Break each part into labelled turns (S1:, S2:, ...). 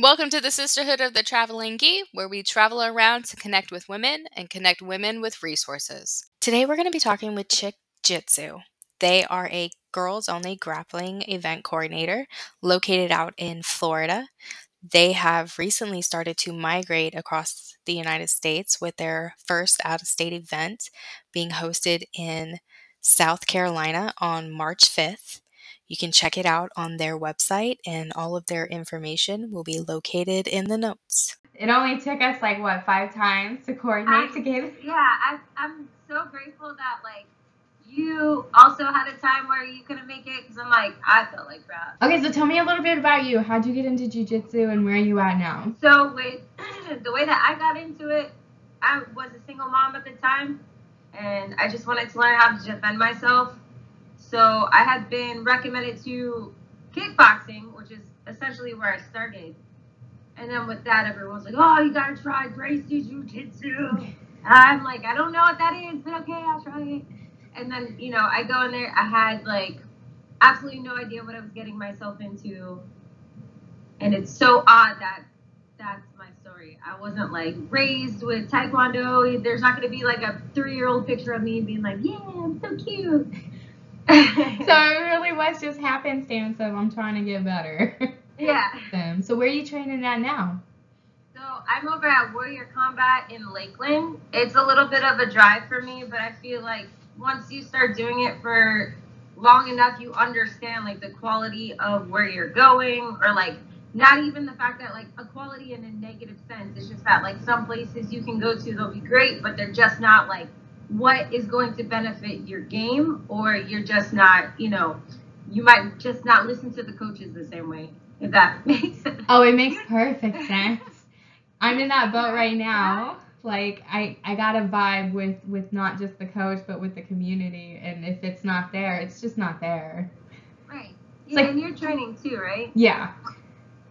S1: Welcome to the Sisterhood of the Traveling Gi, where we travel around to connect with women and connect women with resources. Today we're going to be talking with Chick Jitsu. They are a girls only grappling event coordinator located out in Florida. They have recently started to migrate across the United States with their first out of state event being hosted in South Carolina on March 5th. You can check it out on their website, and all of their information will be located in the notes.
S2: It only took us like what five times to coordinate
S3: I-
S2: together.
S3: Yeah, I, I'm so grateful that like you also had a time where you couldn't make it because I'm like I felt like crap.
S2: Okay, so tell me a little bit about you. How'd you get into jujitsu and where are you at now?
S3: So with the way that I got into it, I was a single mom at the time, and I just wanted to learn how to defend myself. So I had been recommended to kickboxing, which is essentially where I started. And then with that, everyone's like, "Oh, you gotta try Gracie Jiu Jitsu." I'm like, I don't know what that is, but okay, I'll try it. And then you know, I go in there. I had like absolutely no idea what I was getting myself into, and it's so odd that that's my story. I wasn't like raised with Taekwondo. There's not gonna be like a three year old picture of me being like, yeah, I'm so cute.
S2: So it really was just happenstance of I'm trying to get better.
S3: yeah.
S2: Um, so where are you training at now?
S3: So I'm over at Warrior Combat in Lakeland. It's a little bit of a drive for me, but I feel like once you start doing it for long enough, you understand like the quality of where you're going, or like not even the fact that like a quality in a negative sense. It's just that like some places you can go to, they'll be great, but they're just not like what is going to benefit your game, or you're just not, you know, you might just not listen to the coaches the same way. If that makes sense.
S2: Oh, it makes perfect sense. I'm in that boat right now. Like I, I got a vibe with with not just the coach but with the community and if it's not there, it's just not there.
S3: Right. Yeah,
S2: like-
S3: and you're training too, right?
S2: Yeah.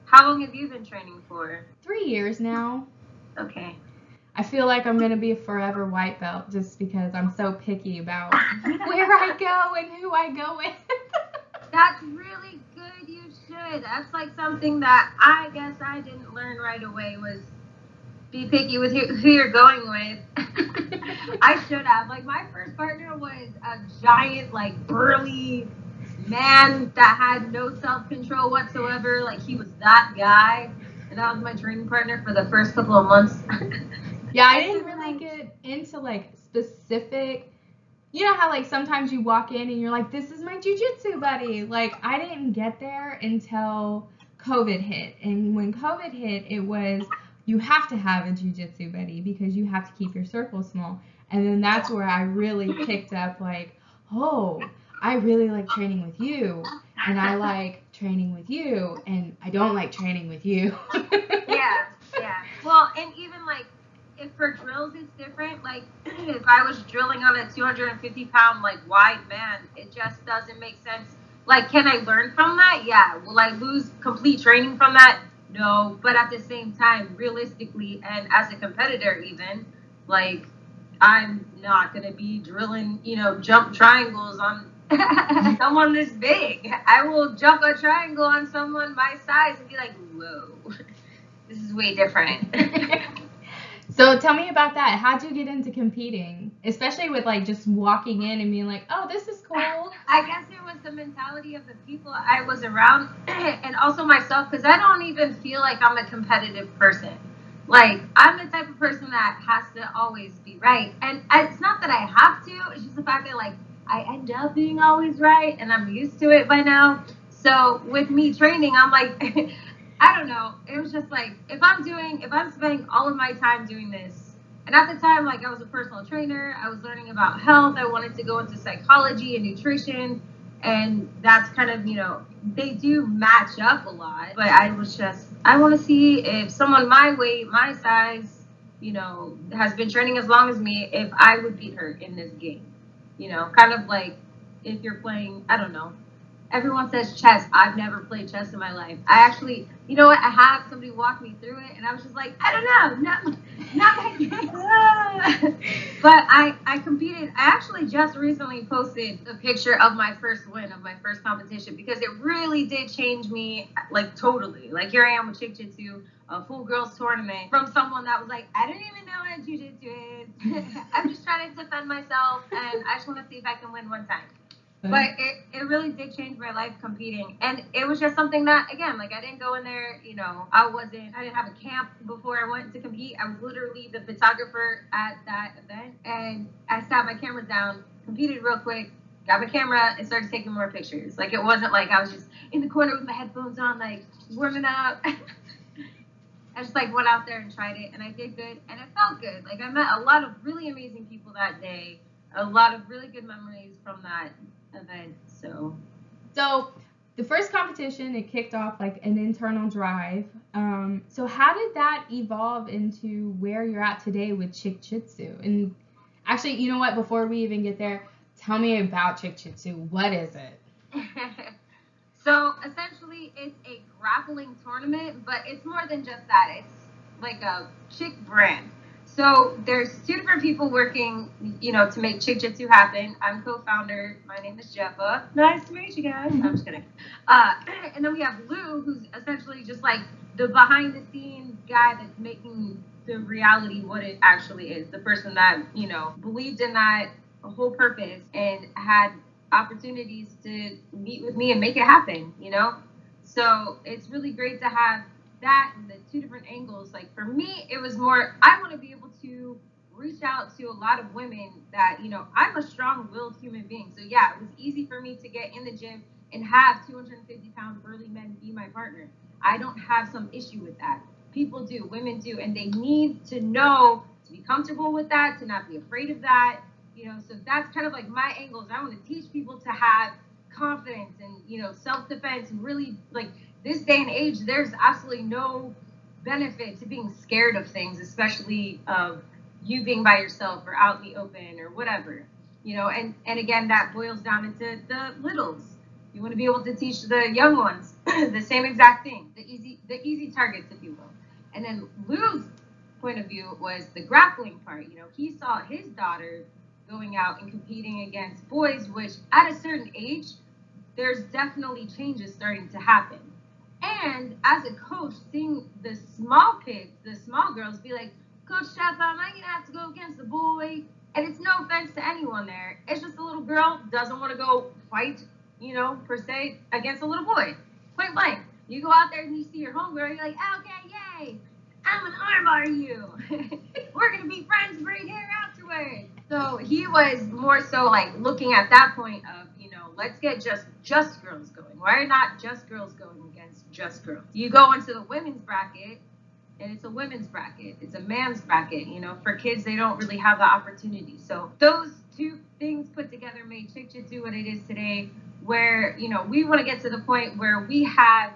S3: How long have you been training for?
S2: Three years now.
S3: Okay.
S2: I feel like I'm gonna be a forever white belt just because I'm so picky about where I go and who I go with.
S3: That's really good. You should. That's like something that I guess I didn't learn right away was be picky with who, who you're going with. I should have. Like my first partner was a giant, like burly man that had no self control whatsoever. Like he was that guy. And that was my training partner for the first couple of months.
S2: Yeah, I didn't really get into like specific. You know how like sometimes you walk in and you're like, "This is my jujitsu buddy." Like I didn't get there until COVID hit, and when COVID hit, it was you have to have a jujitsu buddy because you have to keep your circle small. And then that's where I really picked up like, "Oh, I really like training with you, and I like training with you, and I don't like training with you."
S3: yeah, yeah. Well, and even like if for drills it's different. Like if I was drilling on a 250 pound like wide man, it just doesn't make sense. Like, can I learn from that? Yeah. Will I lose complete training from that? No. But at the same time, realistically, and as a competitor, even like I'm not gonna be drilling, you know, jump triangles on someone this big. I will jump a triangle on someone my size and be like, whoa, this is way different.
S2: So tell me about that. How'd you get into competing? Especially with like just walking in and being like, oh, this is cool.
S3: I guess it was the mentality of the people I was around and also myself because I don't even feel like I'm a competitive person. Like, I'm the type of person that has to always be right. And it's not that I have to, it's just the fact that, like, I end up being always right and I'm used to it by now. So, with me training, I'm like, I don't know. It was just like, if I'm doing, if I'm spending all of my time doing this, and at the time, like I was a personal trainer, I was learning about health. I wanted to go into psychology and nutrition, and that's kind of you know they do match up a lot. But I was just I want to see if someone my weight, my size, you know, has been training as long as me, if I would beat her in this game. You know, kind of like if you're playing, I don't know, everyone says chess. I've never played chess in my life. I actually, you know what? I have somebody walk me through it, and I was just like, I don't know, not, not my game. but I, I competed. I actually just recently posted a picture of my first win of my first competition because it really did change me, like totally. Like here I am with Chick Jitsu, a full girls tournament from someone that was like, I didn't even know what jujitsu is. I'm just trying to defend myself, and I just want to see if I can win one time but it, it really did change my life competing. And it was just something that again like i didn't go in there you know i wasn't i didn't have a camp before i went to compete. I was literally the photographer at that event. And i sat my camera down competed real quick got my camera and started taking more pictures. Like it wasn't like i was just in the corner with my headphones on like warming up. I just like went out there and tried it and I did good and it felt good. Like I met a lot of really amazing people that day, a lot of really good memories from that event. So,
S2: so the first competition it kicked off like an internal drive. Um, so how did that evolve into where you're at today with Chick Jitsu? And actually, you know what? Before we even get there, tell me about Chick Jitsu. What is it?
S3: so essentially, it's a grappling tournament, but it's more than just that. It's like a chick brand. So there's two different people working, you know, to make Chick Jitsu happen. I'm co-founder. My name is Jeffa. Nice to meet you guys. I'm just kidding. Uh, and then we have Lou, who's essentially just like the behind-the-scenes guy that's making the reality what it actually is. The person that you know believed in that whole purpose and had opportunities to meet with me and make it happen. You know, so it's really great to have that and the two different angles. Like for me, it was more I want to be able to reach out to a lot of women that, you know, I'm a strong willed human being. So yeah, it was easy for me to get in the gym and have 250 pound burly men be my partner. I don't have some issue with that. People do, women do, and they need to know to be comfortable with that, to not be afraid of that. You know, so that's kind of like my angles. I want to teach people to have confidence and you know self-defense and really like this day and age, there's absolutely no benefit to being scared of things, especially of you being by yourself or out in the open or whatever. You know, and and again, that boils down into the littles. You want to be able to teach the young ones the same exact thing, the easy the easy targets, if you will. And then Lou's point of view was the grappling part. You know, he saw his daughter going out and competing against boys, which at a certain age, there's definitely changes starting to happen. And as a coach, seeing the small kids, the small girls, be like, Coach Chef, am I gonna have to go against the boy? And it's no offense to anyone there. It's just a little girl doesn't want to go fight, you know, per se, against a little boy. Point blank. You go out there and you see your homegirl, you're like, okay, yay, I'm an armbar you. We're gonna be friends right here afterwards. So he was more so like looking at that point of, you know, let's get just just girls going. Why are not just girls going just girls. You go into the women's bracket, and it's a women's bracket. It's a man's bracket. You know, for kids, they don't really have the opportunity. So those two things put together made Chick Jitsu what it is today. Where you know we want to get to the point where we have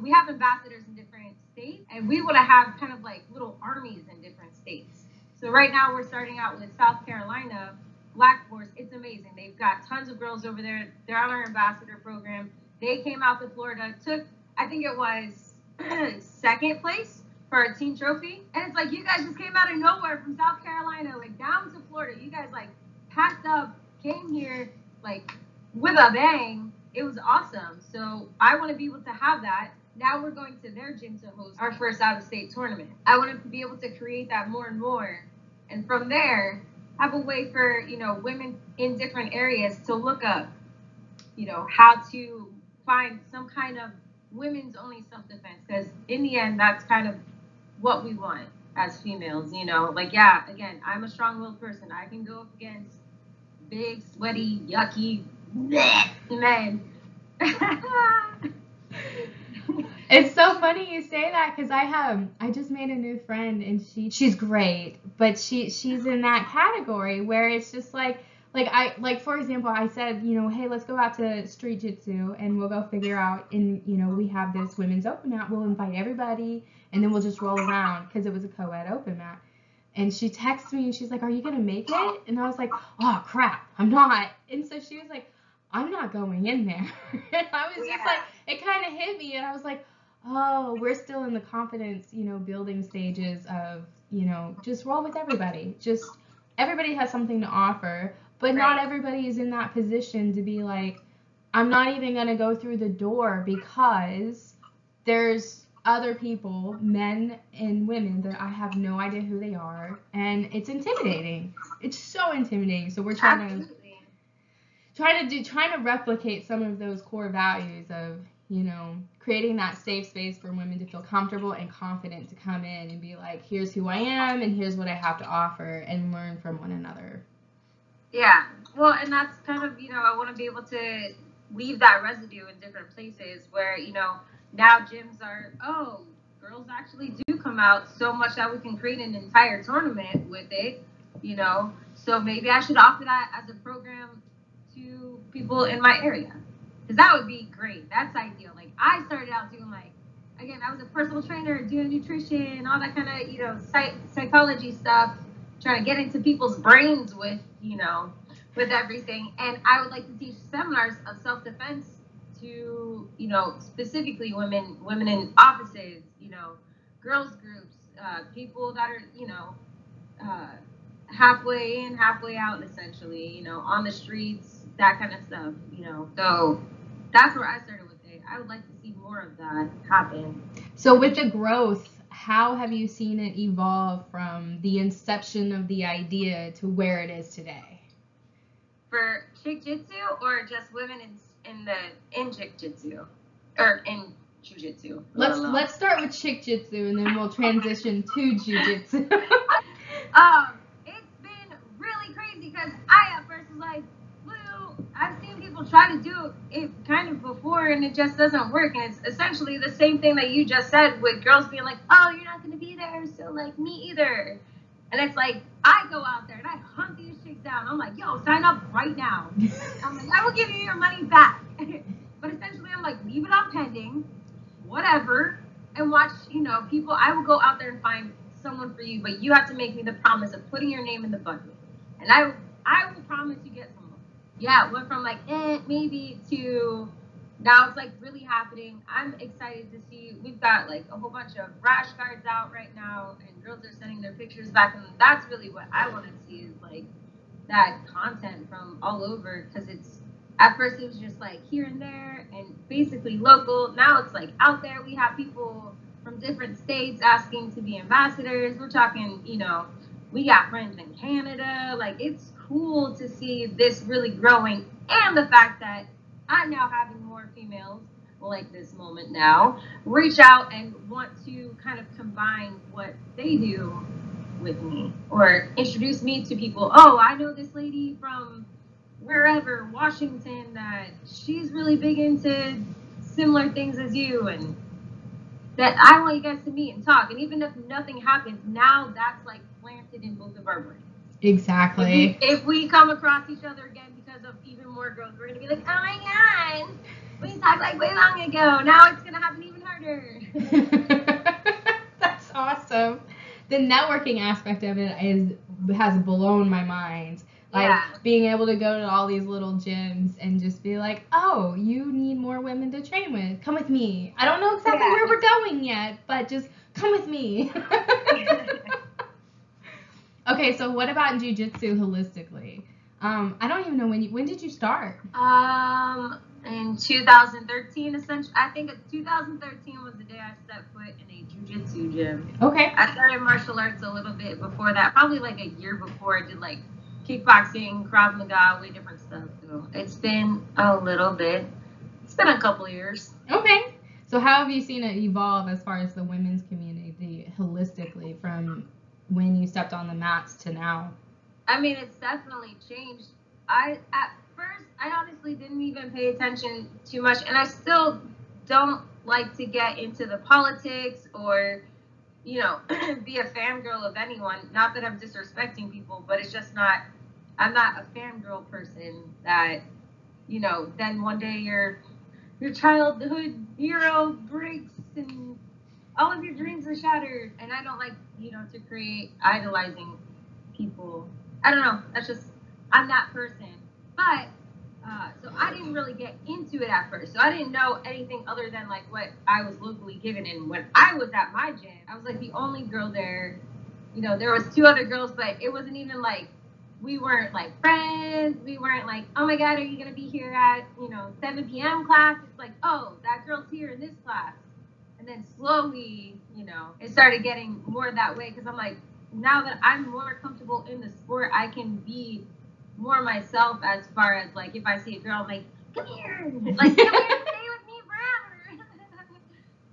S3: we have ambassadors in different states, and we want to have kind of like little armies in different states. So right now we're starting out with South Carolina Black Force. It's amazing. They've got tons of girls over there. They're on our ambassador program. They came out to Florida, took I think it was second place for a team trophy. And it's like you guys just came out of nowhere from South Carolina, like down to Florida. You guys like packed up, came here like with a bang. It was awesome. So I want to be able to have that. Now we're going to their gym to host our first out of state tournament. I want to be able to create that more and more. And from there, have a way for, you know, women in different areas to look up, you know, how to find some kind of women's only self defense because in the end, that's kind of what we want as females. You know, like yeah, again, I'm a strong willed person. I can go up against big, sweaty, yucky men.
S2: it's so funny you say that because I have I just made a new friend and she she's great, but she she's in that category where it's just like like I like for example, I said, you know, hey, let's go out to Street Jitsu and we'll go figure out. And you know, we have this women's open mat. We'll invite everybody, and then we'll just roll around because it was a co-ed open mat. And she texts me and she's like, "Are you gonna make it?" And I was like, "Oh crap, I'm not." And so she was like, I'm not going in there. and I was
S3: Yeah.
S2: just like, it kind of hit me, and I was like, oh, we're still in the confidence, you know, building stages of, you know, just roll with everybody. Just everybody has something to offer, but not everybody is in that position to be like, I'm not even gonna go through the door because there's other people, men and women, that I have no idea who they are, and it's intimidating. It's so intimidating. So we're trying to
S3: Absolutely.
S2: trying to do trying to replicate some of those core values of you know creating that safe space for women to feel comfortable and confident to come in and be like here's who i am and here's what i have to offer and learn from one another
S3: Yeah. Well, and that's kind of, you know, I want to be able to leave that residue in different places where, you know, now gyms are, oh, girls actually do come out so much that we can create an entire tournament with it, you know. So maybe I should offer that as a program to people in my area. Because that would be great. That's ideal. Like, I started out doing, like, again, I was a personal trainer, doing nutrition, all that kind of, you know, psych- psychology stuff, trying to get into people's brains with, you know, with everything. And I would like to teach seminars of self-defense to, you know, specifically women, women in offices, you know, girls groups, uh, people that are, you know, uh, halfway in, halfway out, essentially, you know, on the streets, that kind of stuff, you know. So that's where I started with it. I would like to see more of that happen.
S2: so with the growth how have you seen it evolve from the inception of the idea to where it is today?
S3: For chick jitsu or just women in, in the in chick jitsu or in jujitsu?
S2: let's let's start with chick jitsu and then we'll transition to jiu-jitsu.
S3: Um, it's been really crazy because I at first was like, well, I've seen people try to do it kind of before and it just doesn't work. And it's essentially the same thing that you just said with girls being like, oh, you're not going to be there, so like me either. And it's like, I go out there and I hunt these chicks down. I'm like, yo, sign up right now. I'm like, I will give you your money back. but essentially, I'm like, leave it on pending, whatever, and watch, you know, people. I will go out there and find someone for you, but you have to make me the promise of putting your name in the bucket. And I, I will promise you get. Yeah, went from like, eh, maybe to now it's like really happening. I'm excited to see. We've got like a whole bunch of rash guards out right now, and girls are sending their pictures back, and that's really what I want to see is like that content from all over because it's at first it was just like here and there and basically local. Now it's like out there. We have people from different states asking to be ambassadors. We're talking, you know, we got friends in Canada. Like it's cool to see this really growing and the fact that I'm now having more females like this moment now reach out and want to kind of combine what they do with me or introduce me to people. Oh, I know this lady from wherever, Washington, that she's really big into similar things as you and that I want you guys to meet and talk. And even if nothing happens, now that's like planted in both of our brains.
S2: Exactly
S3: If we, if we come across each other again because of even more growth, we're gonna be like, oh my god, we talked like way long ago. Now it's gonna happen even harder.
S2: That's awesome. The networking aspect of it is has blown my mind. Like
S3: Yeah.
S2: being able to go to all these little gyms and just be like, "Oh, you need more women to train with. Come with me. I don't know exactly
S3: Yeah.
S2: where we're going yet, but just come with me." okay, so what about jujitsu holistically? Um, I don't even know when you when did you start?
S3: Um, in 2013, essentially, I think 2013 was the day I set foot in a jujitsu gym.
S2: Okay.
S3: I started martial arts a little bit before that, probably like a year before I did like kickboxing, Krav Maga, way different stuff. So it's been a little bit. It's been a couple years.
S2: Okay. So how have you seen it evolve as far as the women's community holistically from when you stepped on the mats to now?
S3: I mean, it's definitely changed. I at first, I honestly didn't even pay attention too much, and I still don't like to get into the politics or, you know, be a fangirl of anyone. Not that I'm disrespecting people, but it's just not. I'm not a fangirl person that, you know. Then one day your your childhood hero breaks and all of your dreams are shattered, and I don't like, you know, to create idolizing people I don't know. That's just I'm that person. But Uh, so I didn't really get into it at first. So I didn't know anything other than like what I was locally given. And when I was at my gym, I was like the only girl there. You know, there was two other girls, but it wasn't even like we weren't like friends. We weren't like, oh my god, are you gonna be here at you know 7 p.m. class? It's like, oh, that girl's here in this class. And then slowly, you know, it started getting more that way because I'm like, now that I'm more comfortable in the sport, I can be more myself as far as like if I see a girl, I'm like, come here, like come here, stay with me forever.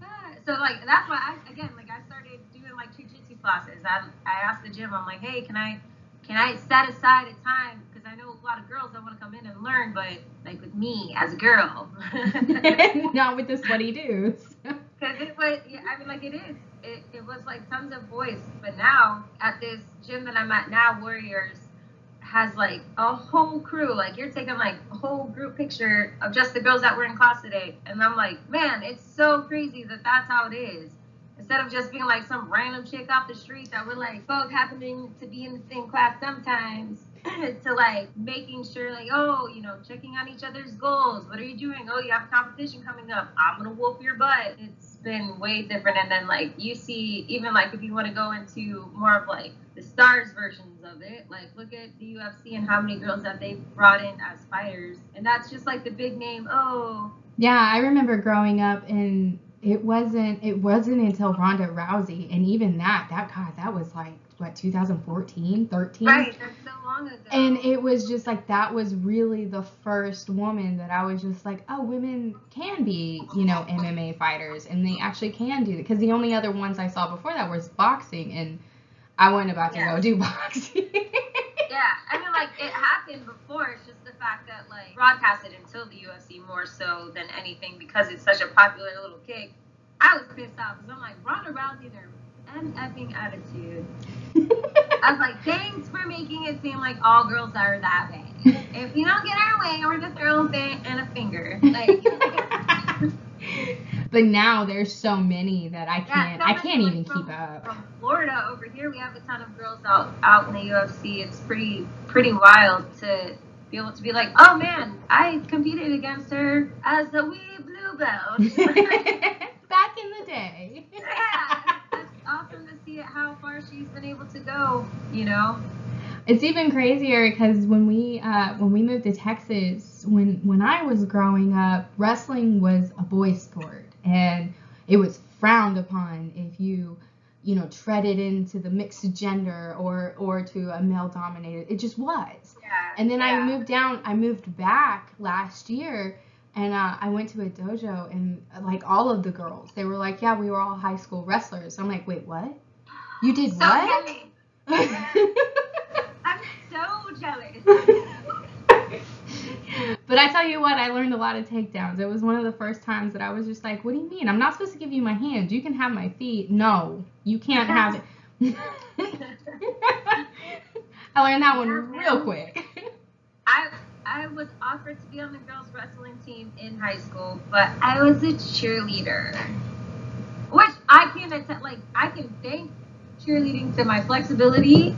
S3: so like that's why I again like I started doing like jujitsu classes. I I asked the gym, I'm like, hey, can I can I set aside a time because I know a lot of girls that want to come in and learn, but like with me as a girl,
S2: not with the sweaty dudes.
S3: Because it was, I mean, like it is. It, it was like tons of boys, but now at this gym that I'm at now, Warriors, has like a whole crew. Like you're taking like a whole group picture of just the girls that were in class today, and I'm like, man, it's so crazy that that's how it is. Instead of just being like some random chick off the street that we're like both happening to be in the same class sometimes, to like making sure like, oh, you know, checking on each other's goals. What are you doing? Oh, you have a competition coming up. I'm gonna whoop your butt. It's been way different. And then like you see, even like if you want to go into more of like the stars versions of it. Like look at the UFC and how many girls that they brought in as fighters, and that's just like the big name. Oh,
S2: yeah, I remember growing up and it wasn't it wasn't until Ronda Rousey, and even that that God that was like what 2014 13
S3: right that's so long ago
S2: and it was just like that was really the first woman that i was just like oh women can be you know mma fighters and they actually can do it because the only other ones i saw before that was boxing and I wasn't about to yeah. go do boxing.
S3: yeah, I mean, like it happened before. It's just the fact that like broadcasted until the UFC more so than anything because it's such a popular little kick. I was pissed off because I'm like Ronda Rousey, an effing attitude. I was like, thanks for making it seem like all girls are that way. If we don't get our way, we're a bit and a finger. Like.
S2: but now there's so many that I can't yeah, I can't even from, keep up.
S3: From Florida over here, we have a ton of girls out out in the UFC. It's pretty pretty wild to be able to be like, oh man, I competed against her as a wee blue belt
S2: back in the day.
S3: yeah, it's awesome to see how far she's been able to go. You know.
S2: It's even crazier because when we uh, when we moved to Texas, when when I was growing up, wrestling was a boys' sport, and it was frowned upon if you you know treaded into the mixed gender or or to a male dominated. It just was.
S3: Yeah,
S2: and then
S3: yeah.
S2: I moved down. I moved back last year. And uh, I went to a dojo, and like all of the girls, they were like, "Yeah, we were all high school wrestlers." I'm like, "Wait, what? You did
S3: so
S2: what?"
S3: I'm so jealous.
S2: but I tell you what, I learned a lot of takedowns. It was one of the first times that I was just like, "What do you mean? I'm not supposed to give you my hands. You can have my feet." No, you can't have it. I learned that one real quick.
S3: I I was offered to be on the girls wrestling team in high school, but I was a cheerleader, which I can attest. Like I can thank cheerleading to my flexibility.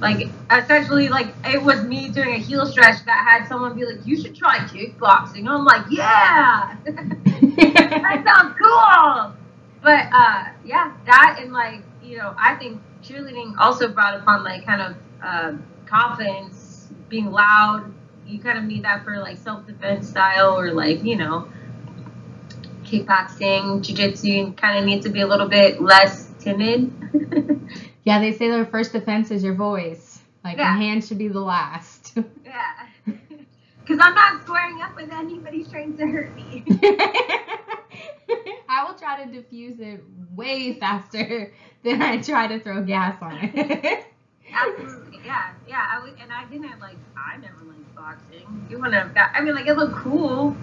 S3: Like essentially like it was me doing a heel stretch that had someone be like you should try kickboxing. I'm like yeah. That sounds cool. But uh yeah that and like you know i think cheerleading also brought upon like kind of uh, confidence being loud. You kind of need that for like self-defense style or like you know kickboxing jiu-jitsu kind of need to be a little bit less timid
S2: Yeah, they say their first defense is your voice. Like yeah. your hand should be the last.
S3: yeah. Because I'm not squaring up with anybody trying to hurt me.
S2: I will try to diffuse it way faster than I try to throw gas on
S3: it. Absolutely, yeah, yeah. I would, and I didn't like. I never liked boxing. You wouldn't have got. I mean, like it looked cool,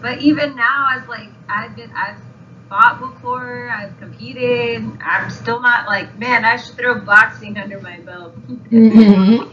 S3: but even now, as like I've been, I've fought before. I've competed. I'm still not like, man, I should throw boxing under my belt.
S2: mm-hmm.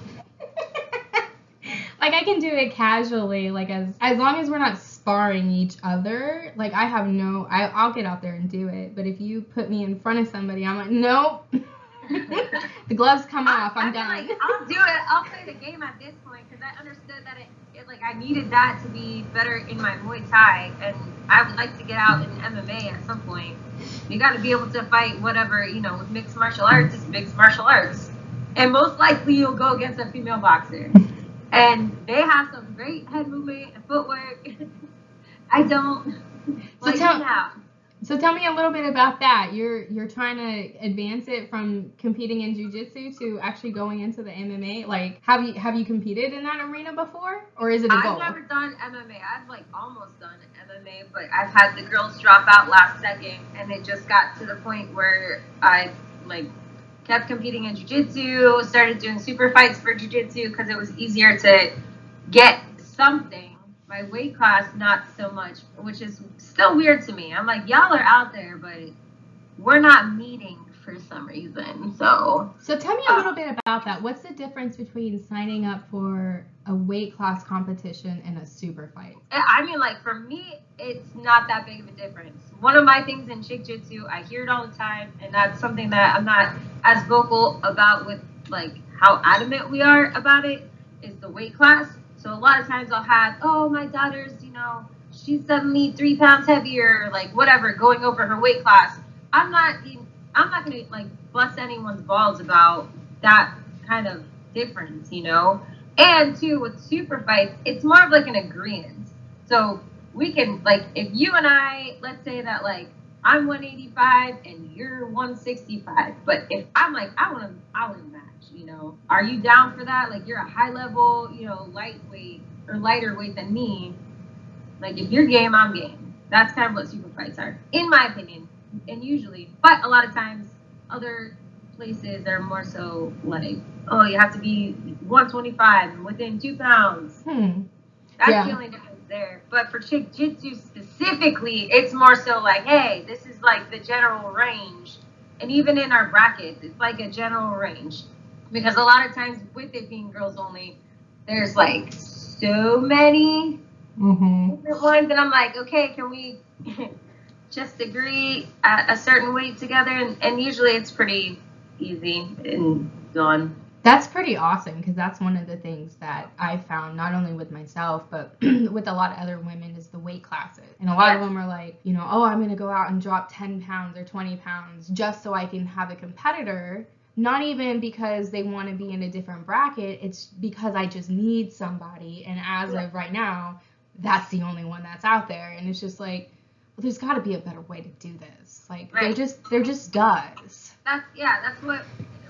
S2: like I can do it casually, like as as long as we're not sparring each other. Like I have no, I I'll get out there and do it. But if you put me in front of somebody, I'm like, nope. the gloves come off. I'm
S3: I
S2: done.
S3: Like, I'll do it. I'll play the game at this point because I understood that it it, like I needed that to be better in my Muay Thai, and I would like to get out in MMA at some point. You got to be able to fight whatever you know with mixed martial arts. It's mixed martial arts, and most likely you'll go against a female boxer, and they have some great head movement and footwork. I don't.
S2: So tell, so tell me a little bit about that. You're you're trying to advance it from competing in jujitsu to actually going into the MMA. Like, have you have you competed in that arena before, or is it a goal?
S3: I've never done MMA. I've like almost done MMA, but I've had the girls drop out last second, and it just got to the point where I like kept competing in jujitsu, started doing super fights for jujitsu because it was easier to get something my weight class not so much, which is still weird to me. I'm like, y'all are out there, but we're not meeting for some reason. So
S2: So tell me a little uh, bit about that. What's the difference between signing up for a weight class competition and a super fight?
S3: I mean like for me it's not that big of a difference. One of my things in Chick Jitsu, I hear it all the time and that's something that I'm not as vocal about with like how adamant we are about it is the weight class so a lot of times I'll have, oh, my daughter's, you know, she's suddenly three pounds heavier, like whatever, going over her weight class. I'm not, I'm not gonna like bust anyone's balls about that kind of difference, you know. And two, with super fights, it's more of like an agreement. So we can like, if you and I, let's say that like I'm 185 and you're 165, but if I'm like, I want to, I want to match you know, are you down for that? Like you're a high level, you know, lightweight or lighter weight than me. Like if you're game, I'm game. That's kind of what super fights are, in my opinion, and usually. But a lot of times, other places are more so like, oh, you have to be 125 and within two pounds. Hmm. That's yeah. the only difference there. But for Chick Jitsu specifically, it's more so like, hey, this is like the general range. And even in our brackets, it's like a general range because a lot of times with it being girls only, there's like so many mm-hmm. different ones, and I'm like, okay, can we just agree at a certain weight together? And, and usually it's pretty easy and done.
S2: That's pretty awesome because that's one of the things that I found not only with myself but with a lot of other women is the weight classes. And a lot of them are like, you know, oh, I'm going to go out and drop 10 pounds or 20 pounds just so I can have a competitor. Not even because they want to be in a different bracket it's because i just need somebody. And as of right now that's the only one that's out there. And it's just like well there's got to be a better way to do this. Like right. they just they're just does
S3: that's yeah that's what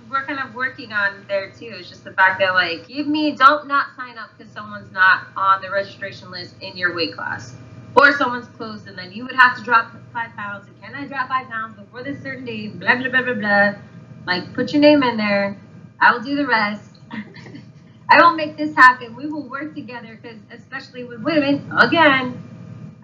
S3: we're kind of working on there too is just the fact that like give me don't not sign up because someone's not on the registration list in your weight class or someone's close and then you would have to drop five pounds and can i drop five pounds before this certain date blah blah blah blah blah like, put your name in there. I will do the rest. I will make this happen. We will work together because, especially with women, again,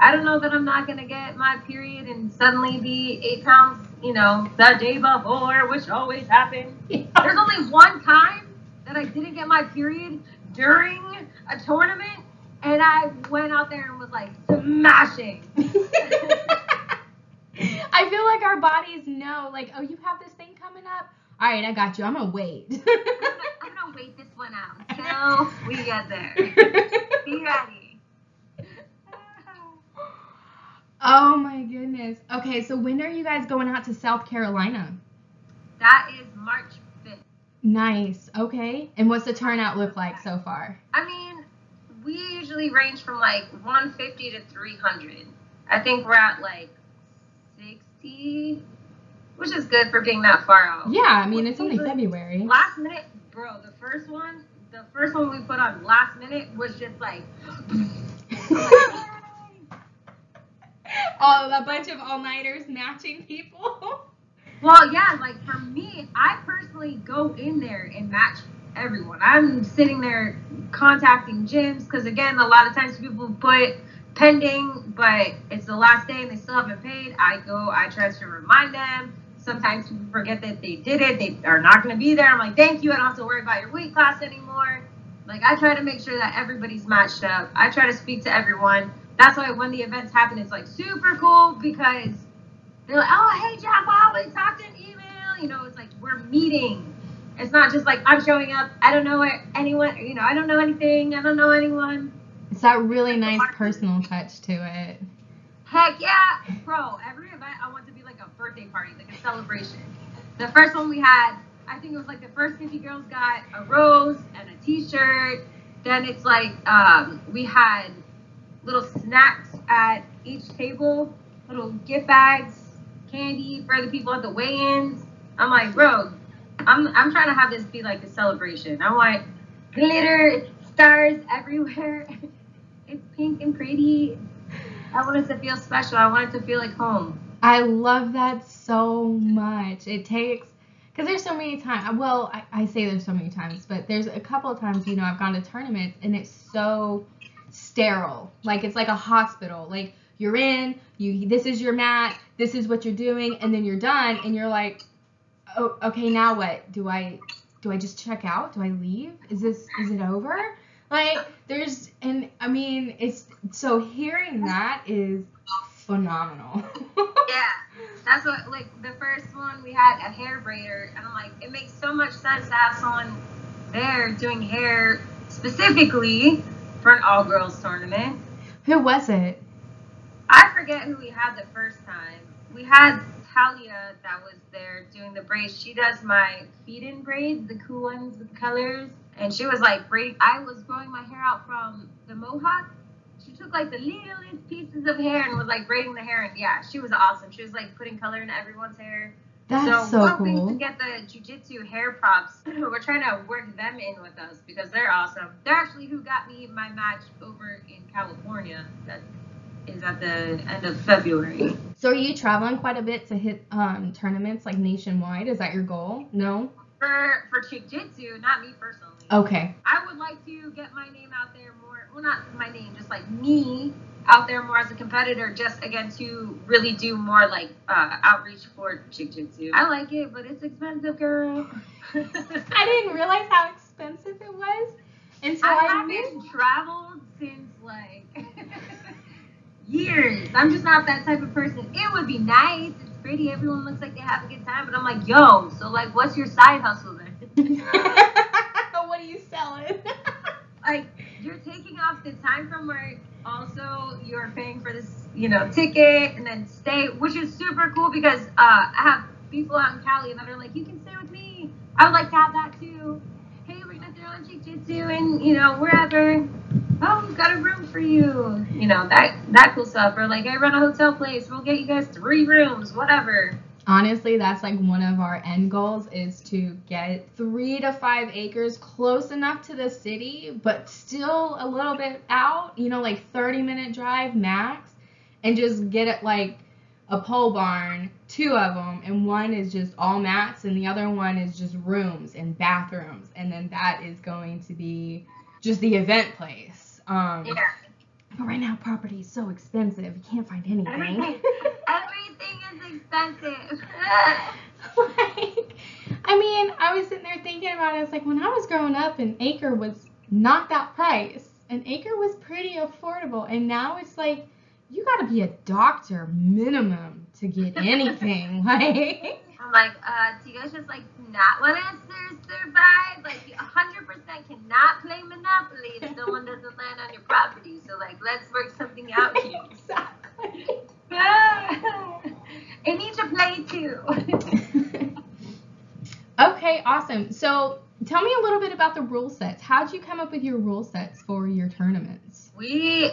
S3: I don't know that I'm not going to get my period and suddenly be eight pounds, you know, the day before, which always happens. There's only one time that I didn't get my period during a tournament, and I went out there and was like smashing.
S2: I feel like our bodies know, like, oh, you have this thing coming up. All right, I got you. I'm gonna wait.
S3: I'm gonna wait this one out until we get there. Be ready.
S2: Oh my goodness. Okay, so when are you guys going out to South Carolina?
S3: That is March 5th.
S2: Nice. Okay. And what's the turnout look like so far?
S3: I mean, we usually range from like 150 to 300. I think we're at like 60, which is good for being that far out.
S2: Yeah, I mean, it's only February.
S3: Last minute, bro, the first one, the first one we put on last minute was just like.
S2: all a bunch of all nighters matching people.
S3: Well, yeah, like for me, I personally go in there and match everyone. I'm sitting there contacting gyms because again, a lot of times people put pending, but it's the last day and they still haven't paid. I go, I try to remind them. Sometimes people forget that they did it. They are not going to be there. I'm like, thank you. I don't have to worry about your weight class anymore. Like, I try to make sure that everybody's matched up. I try to speak to everyone. That's why when the events happen, it's like super cool because they're like, oh, hey, Jeff, we talked in email. You know, it's like we're meeting. It's not just like I'm showing up. I don't know anyone, you know, I don't know anything. I don't know anyone It's
S2: that really nice personal touch to it.
S3: Heck yeah, bro! Every event I want to be like a birthday party, like a celebration. The first one we had, I think it was like the first 50 girls got a rose and a T-shirt. Then it's like um, we had little snacks at each table, little gift bags, candy for the people at the weigh-ins. I'm like, bro, I'm I'm trying to have this be like a celebration. I want glitter, stars everywhere. it's pink and pretty. I want it to feel special. I want it to feel like home.
S2: I love that so much. It takes because there's so many times. Well, I, I say there's so many times, but there's a couple of times you know I've gone to tournaments and it's so sterile. Like it's like a hospital. Like you're in, you this is your mat, this is what you're doing, and then you're done, and you're like, oh, okay, now what? Do I do I just check out? Do I leave? Is this is it over? Like there's and I mean it's so hearing that is phenomenal.
S3: yeah. That's what like the first one we had a hair braider and I'm like, it makes so much sense to have someone there doing hair specifically for an all girls tournament.
S2: Who was it?
S3: I forget who we had the first time. We had Talia that was there doing the braids. She does my feed in braids, the cool ones with colors. And she was like braiding. I was growing my hair out from the mohawk. She took like the littlest pieces of hair and was like braiding the hair. And yeah, she was awesome. She was like putting color in everyone's hair.
S2: That's so,
S3: so
S2: cool.
S3: to get the jujitsu hair props. We're trying to work them in with us because they're awesome. They're actually who got me my match over in California. That is at the end of February.
S2: So are you traveling quite a bit to hit um, tournaments like nationwide? Is that your goal? No.
S3: For for jujitsu, not me personally.
S2: Okay.
S3: I would like to get my name out there more. Well, not my name, just like me out there more as a competitor. Just again to really do more like uh, outreach for jujitsu. I like it, but it's expensive, girl.
S2: I didn't realize how expensive it was until
S3: I
S2: I,
S3: haven't
S2: knew.
S3: traveled since like years. I'm just not that type of person. It would be nice. It's pretty. Everyone looks like they have a good time. But I'm like, yo, so like, what's your side hustle then?
S2: what are you selling?
S3: like, you're taking off the time from work. Also, you're paying for this, you know, ticket and then stay, which is super cool because uh, I have people out in Cali that are like, you can stay with me. I would like to have that too. Hey, we're gonna throw in jiu-jitsu and you know wherever. Oh, we've got a room for you. You know that that cool stuff. Or like, I run a hotel place. We'll get you guys three rooms, whatever.
S2: Honestly, that's like one of our end goals is to get three to five acres close enough to the city, but still a little bit out, you know, like 30 minute drive max, and just get it like a pole barn, two of them, and one is just all mats, and the other one is just rooms and bathrooms, and then that is going to be just the event place. Um,
S3: Yeah.
S2: But right now, property is so expensive, you can't find anything.
S3: Everything, everything is expensive.
S2: like, I mean, I was sitting there thinking about it. It's like when I was growing up, an acre was not that price. An acre was pretty affordable, and now it's like you got to be a doctor minimum to get anything. like,
S3: I'm like, uh, do you guys just like not want to sur- survive? Like, you 100% cannot play Monopoly if someone doesn't land on your property. So, like, let's work something out here.
S2: exactly.
S3: It needs to play too.
S2: okay, awesome. So, tell me a little bit about the rule sets. How'd you come up with your rule sets for your tournaments?
S3: we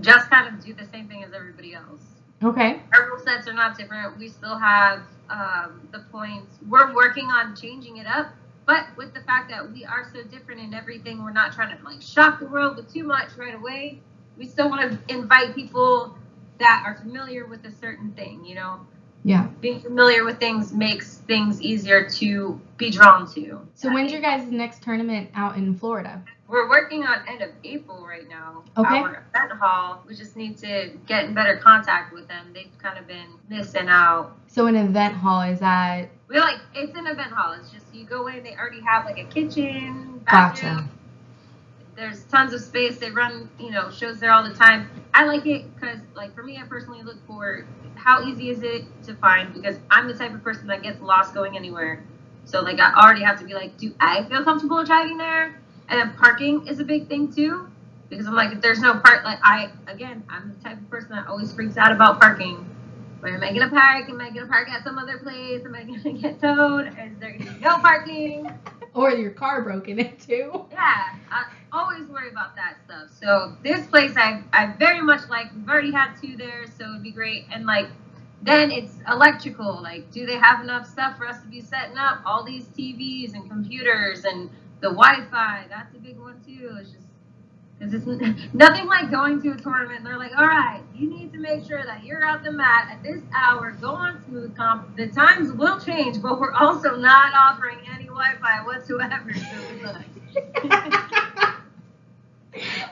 S3: just kind of do the same thing as everybody else.
S2: Okay.
S3: Our rule sets are not different. We still have um, the points. We're working on changing it up, but with the fact that we are so different in everything, we're not trying to like shock the world with too much right away. We still want to invite people that are familiar with a certain thing. You know,
S2: Yeah.
S3: being familiar with things makes things easier to be drawn to.
S2: So, when's your guys' next tournament out in Florida?
S3: We're working on end of April right now.
S2: Okay.
S3: Our event hall. We just need to get in better contact with them. They've kind of been missing out.
S2: So, an event hall is that
S3: We like it's an event hall. It's just you go in. They already have like a kitchen,
S2: Gotcha.
S3: There's tons of space. They run you know shows there all the time. I like it because like for me, I personally look for how easy is it to find because I'm the type of person that gets lost going anywhere. So like I already have to be like, do I feel comfortable driving there? And then parking is a big thing too because I'm like, if there's no park, like I again, I'm the type of person that always freaks out about parking. Where am I gonna park? Am I gonna park at some other place? Am I gonna get towed? Is there gonna be no parking?
S2: Or your car broken into.
S3: Yeah, I always worry about that stuff. So this place, I I very much like. We've already had two there, so it'd be great. And like, then it's electrical. Like, do they have enough stuff for us to be setting up all these TVs and computers and the Wi-Fi? That's a big one too. It's just because it's nothing like going to a tournament. And they're like, all right, you need to make sure that you're at the mat at this hour. Go on Smoothcomp. The times will change, but we're also not offering any Wi-Fi whatsoever. So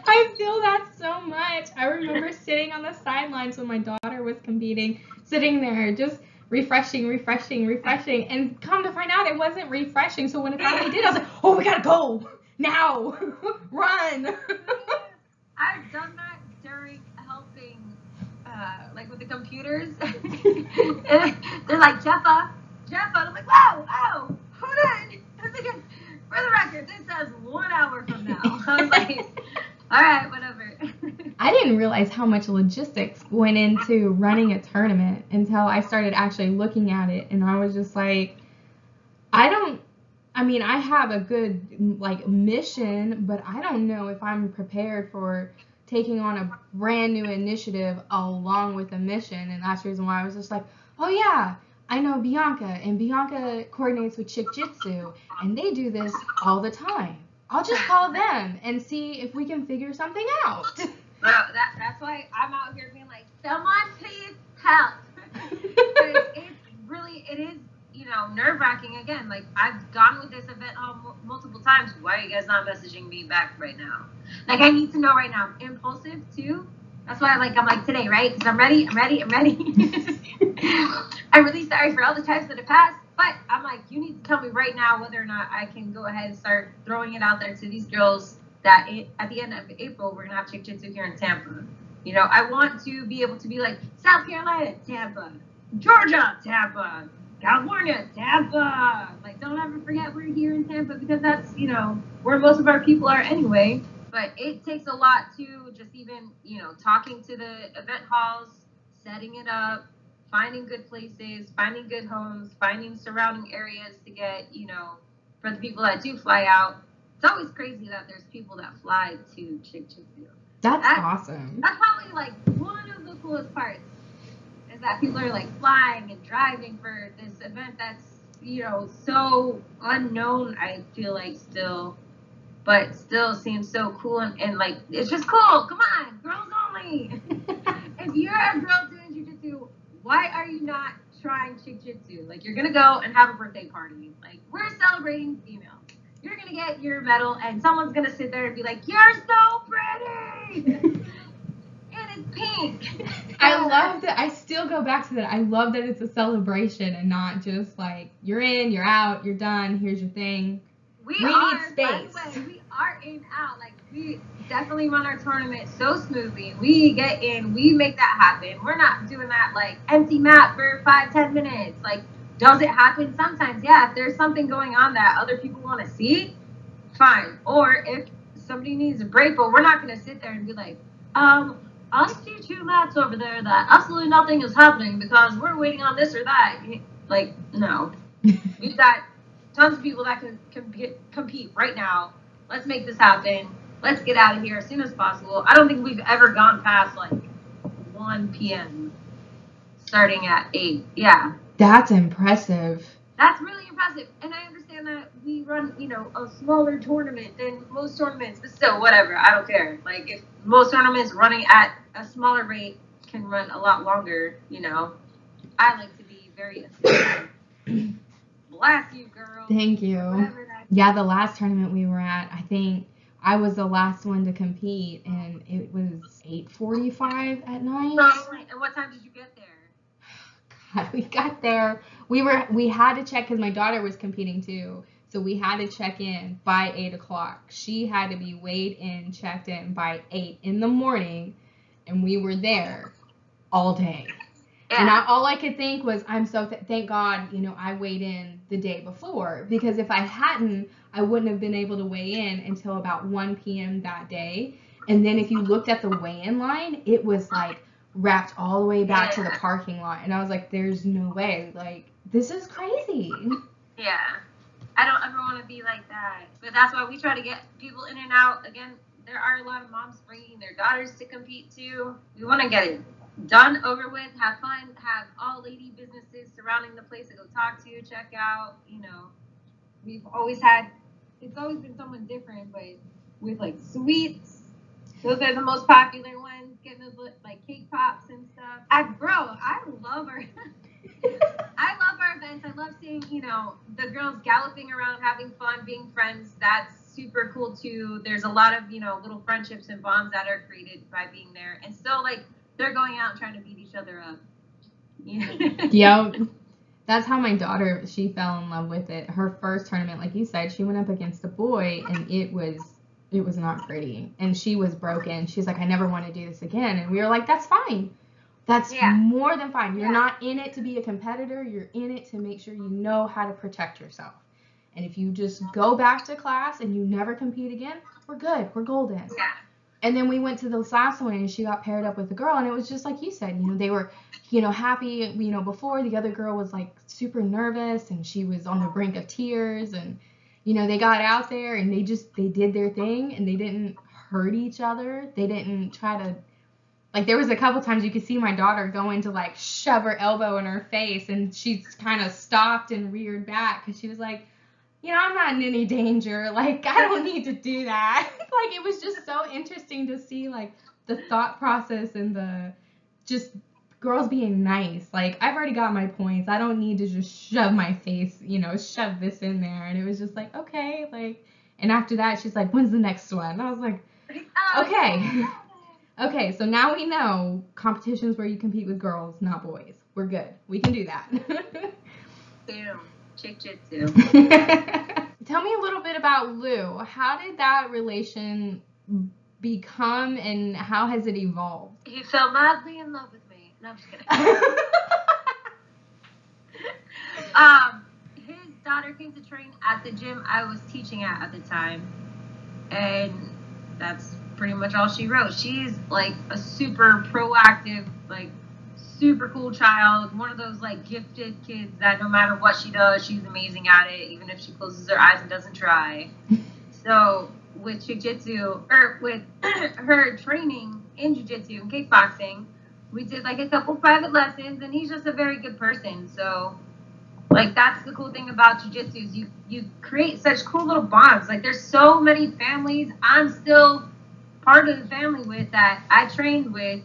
S2: I feel that so much. I remember sitting on the sidelines when my daughter was competing, sitting there just refreshing, refreshing, refreshing, and come to find out it wasn't refreshing. So when it finally did, I was like, oh, we gotta go now, run.
S3: I've done that during helping, uh, like with the computers. they're like, Jeffa, Jeffa. And I'm like, whoa, whoa, hold on. I was like, for the record, this says one hour from now. I was like, all right, whatever.
S2: I didn't realize how much logistics went into running a tournament until I started actually looking at it, and I was just like, I don't. I mean, I have a good like mission, but I don't know if I'm prepared for taking on a brand new initiative along with a mission, and that's the reason why I was just like, oh yeah. I know Bianca, and Bianca coordinates with Chick Jitsu, and they do this all the time. I'll just call them and see if we can figure something out.
S3: Bro, that, that's why I'm out here being like, someone please help. it's really, it is, you know, nerve wracking. Again, like I've gone with this event um, mul- multiple times. Why are you guys not messaging me back right now? Like I need to know right now. I'm impulsive too. That's why, I'm like, I'm like today, right? Because I'm ready. I'm ready. I'm ready. I'm really sorry for all the times that have passed, but I'm like, you need to tell me right now whether or not I can go ahead and start throwing it out there to these girls that it, at the end of April we're gonna have Chick Jitsu here in Tampa. You know, I want to be able to be like South Carolina, Tampa, Georgia, Tampa, California, Tampa. Like, don't ever forget we're here in Tampa because that's you know where most of our people are anyway. But it takes a lot to just even you know talking to the event halls, setting it up, finding good places, finding good homes, finding surrounding areas to get you know for the people that do fly out. It's always crazy that there's people that fly to Chick Jitsu.
S2: That's
S3: That-
S2: awesome.
S3: That's probably like one of the coolest parts that people are like flying and driving for this event that's you know so unknown. I feel like still, but still seems so cool and, and like it's just cool. Come on, girls only. if you're a girl doing jujitsu, why are you not trying chick jitsu? Like you're gonna go and have a birthday party. Like we're celebrating females. You're gonna get your medal, and someone's gonna sit there and be like, "You're so pretty," pink.
S2: I love that. I still go back to that. I love that it's a celebration and not just like you're in, you're out, you're done. Here's your thing.
S3: We,
S2: We need
S3: are, by
S2: space.
S3: the way, we are in out. Like we definitely run our tournament so smoothly. We get in, we make that happen. We're not doing that like empty mat for five, ten minutes. Like, does it happen sometimes? Yeah, if there's something going on that other people want to see, fine. Or if somebody needs a break, but we're not gonna sit there and be like, um, I see two mats over there that absolutely nothing is happening because we're waiting on this or that. Like, no. We've got tons of people that can compete, compete right now. Let's make this happen. Let's get out of here as soon as possible. I don't think we've ever gone past like 1 p.m. starting at 8. Yeah,
S2: That's impressive.
S3: that's really impressive. And I understand we run, you know, a smaller tournament than most tournaments, but still, whatever. I don't care. Like, if most tournaments running at a smaller rate can run a lot longer, you know, I like to be very efficient. Bless you, girl.
S2: Thank you. Yeah, the last tournament we were at, I think I was the last one to compete, and it was 8:45 at night.
S3: And what time did you get there?
S2: God, we got there. We were we had to check because my daughter was competing too, so we had to check in by eight o'clock. She had to be weighed in, checked in by eight in the morning, and we were there all day. And I, all I could think was, I'm so th- thank God, you know, I weighed in the day before because if I hadn't, I wouldn't have been able to weigh in until about 1 p.m. that day. And then if you looked at the weigh-in line, it was like wrapped all the way back to the parking lot. And I was like, there's no way. Like, this is crazy.
S3: Yeah. I don't ever want to be like that. But that's why we try to get people in and out. Again, there are a lot of moms bringing their daughters to compete too. We want to get it done, over with, have fun, have all lady businesses surrounding the place to go talk to, check out. You know, we've always had, it's always been someone different, but with like sweets, those are the most popular ones. Getting those like cake pops and stuff. I, bro, I love our. I love our events. I love seeing, you know, the girls galloping around, having fun, being friends. That's super cool too. There's a lot of, you know, little friendships and bonds that are created by being there. And still, like, they're going out and trying to beat each other up. Yeah.
S2: yep. That's how my daughter she fell in love with it. Her first tournament, like you said, she went up against a boy and it was it was not pretty. And she was broken. She's like, I never want to do this again. And we were like, That's fine. That's
S3: Yeah.
S2: more than fine. You're
S3: Yeah.
S2: not in it to be a competitor. You're in it to make sure you know how to protect yourself. And if you just go back to class and you never compete again, we're good. We're golden.
S3: Yeah.
S2: And then we went to this last one and she got paired up with a girl and it was just like you said, you know, they were, you know, happy, you know, before the other girl was like super nervous and she was on the brink of tears and you know, they got out there and they just they did their thing and they didn't hurt each other. They didn't try to like there was a couple times you could see my daughter going to like shove her elbow in her face and she kind of stopped and reared back cuz she was like you know, I'm not in any danger. Like, I don't need to do that. like, it was just so interesting to see, like, the thought process and the just girls being nice. Like, I've already got my points. I don't need to just shove my face, you know, shove this in there. And it was just like, okay. Like, and after that, she's like, when's the next one? And I was like,
S3: Oh,
S2: Okay. Okay, so now we know competitions where you compete with girls, not boys. We're good. We can do that.
S3: Boom. Chick jitsu.
S2: Tell me a little bit about Lou. How did that relation become and how has it evolved?
S3: He fell madly in love with me. No, I'm just kidding. um, his daughter came to train at the gym I was teaching at at the time, and that's pretty much all she wrote. She's like a super proactive, like super cool child. One of those like gifted kids that no matter what she does, she's amazing at it, even if she closes her eyes and doesn't try. So with jujitsu or er, with her training in jujitsu and kickboxing, we did like a couple private lessons, and he's just a very good person. So, like that's the cool thing about jujitsu is you you create such cool little bonds. Like there's so many families I'm still part of the family with that I trained with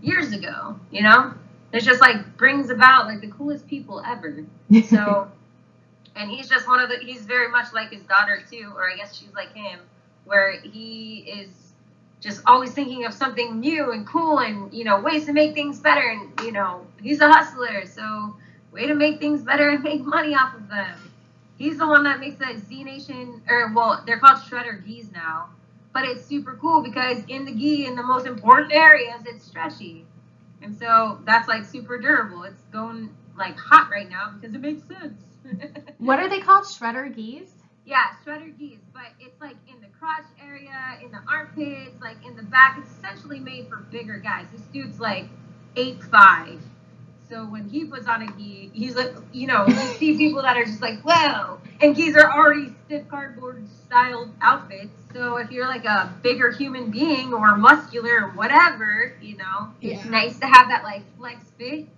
S3: years ago. You know, it's just like brings about like the coolest people ever. So, and he's just one of the. He's very much like his daughter too, or I guess she's like him, where he is just always thinking of something new and cool and you know ways to make things better and you know he's a hustler so way to make things better and make money off of them he's the one that makes that z nation or well they're called shredder geese now but it's super cool because in the gi in the most important areas it's stretchy and so that's like super durable it's going like hot right now because it makes sense
S2: what are they called? Shredder geese?
S3: Yeah, shredder geese, but it's like in the crotch area, in the armpits, like in the back. It's essentially made for bigger guys. This dude's like eight five. So when he puts on a gi, he's like, you know, you see people that are just like, whoa, and gis are already stiff cardboard styled outfits. So if you're like a bigger human being or muscular or whatever, you know, it's
S2: Yeah.
S3: nice to have that like flex fit.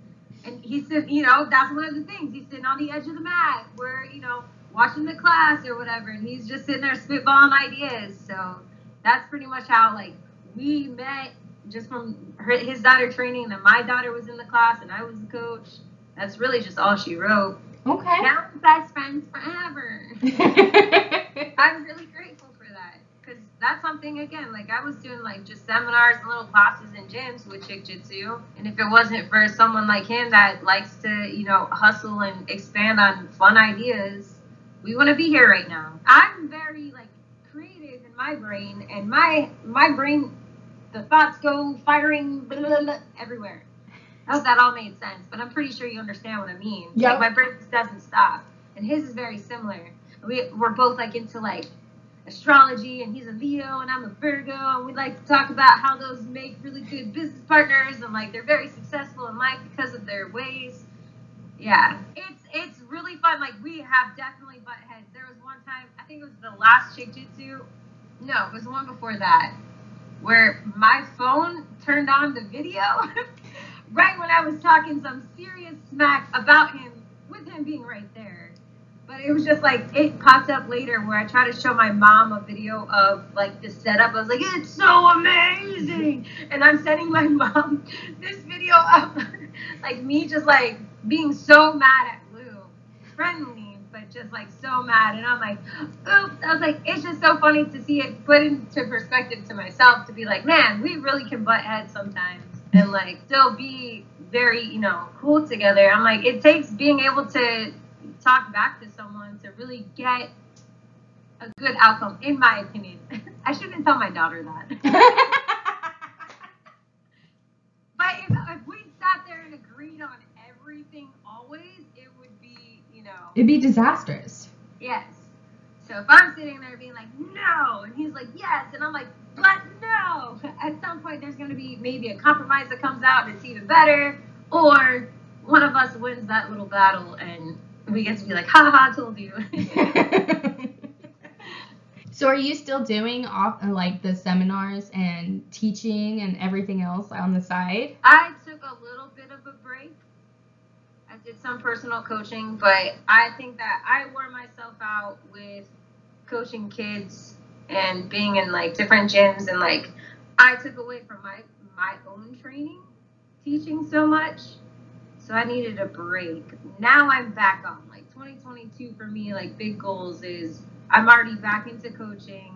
S3: And he's sitting, you know, that's one of the things. He's sitting on the edge of the mat where, you know, watching the class or whatever, and he's just sitting there spitballing ideas. So that's pretty much how like we met, just from her, his daughter training, and then my daughter was in the class, and I was the coach. That's really just all she wrote.
S2: Okay.
S3: Now we're best friends forever. I'm really grateful for that because that's something again. Like I was doing like just seminars and little classes in gyms with Chick Jitsu, and if it wasn't for someone like him that likes to, you know, hustle and expand on fun ideas, we wouldn't be here right now. I'm very like creative in my brain, and my my brain, the thoughts go firing blah, blah, blah, everywhere. I hope that all made sense, but I'm pretty sure you understand what I mean.
S2: Yep.
S3: Like my brain just doesn't stop, and his is very similar. We we're both like into like astrology and he's a Leo and I'm a Virgo and we like to talk about how those make really good business partners and like they're very successful in life because of their ways. Yeah, it's it's really fun. Like we have definitely butt heads. There was one time I think it was the last Chick Jitsu. No, it was the one before that where my phone turned on the video right when I was talking some serious smack about him with him being right there. But it was just like it popped up later where I tried to show my mom a video of like the setup. I was like, it's so amazing. And I'm sending my mom this video of like me just like being so mad at Lou. Friendly, but just like so mad. And I'm like, oops. I was like, it's just so funny to see it put into perspective to myself to be like, man, we really can butt heads sometimes and like still be very, you know, cool together. I'm like, it takes being able to talk back to someone to really get a good outcome, in my opinion. I shouldn't tell my daughter that. but if, if we sat there and agreed on everything always, it would be, you know.
S2: It'd be disastrous.
S3: Yes. So if I'm sitting there being like, no, and he's like, yes, and I'm like, but no, at some point there's going to be maybe a compromise that comes out and it's even better, or one of us wins that little battle and we get to be like, ha ha, told you.
S2: so are you still doing off uh, like the seminars and teaching and everything else on the side?
S3: I took a little bit of a break. I did some personal coaching, but I think that I wore myself out with coaching kids and being in like different gyms and like I took away from my my own training teaching so much so I needed a break. Now I'm back on. Like 2022 for me, like big goals is I'm already back into coaching,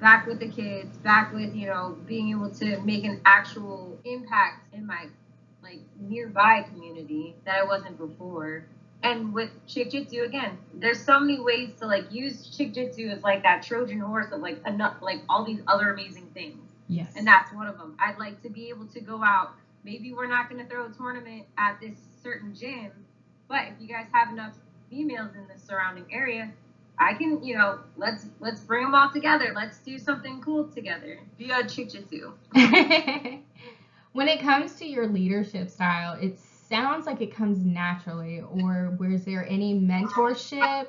S3: back with the kids, back with, you know, being able to make an actual impact in my like nearby community that I wasn't before. And with Chick Jitsu again, there's so many ways to like use Chick Jitsu as like that Trojan horse of like enough like all these other amazing things.
S2: Yes.
S3: And that's one of them. I'd like to be able to go out maybe we're not going to throw a tournament at this certain gym, but if you guys have enough females in the surrounding area, I can, you know, let's let's bring them all together. Let's do something cool together via jitsu.
S2: when it comes to your leadership style, it sounds like it comes naturally. Or was there any mentorship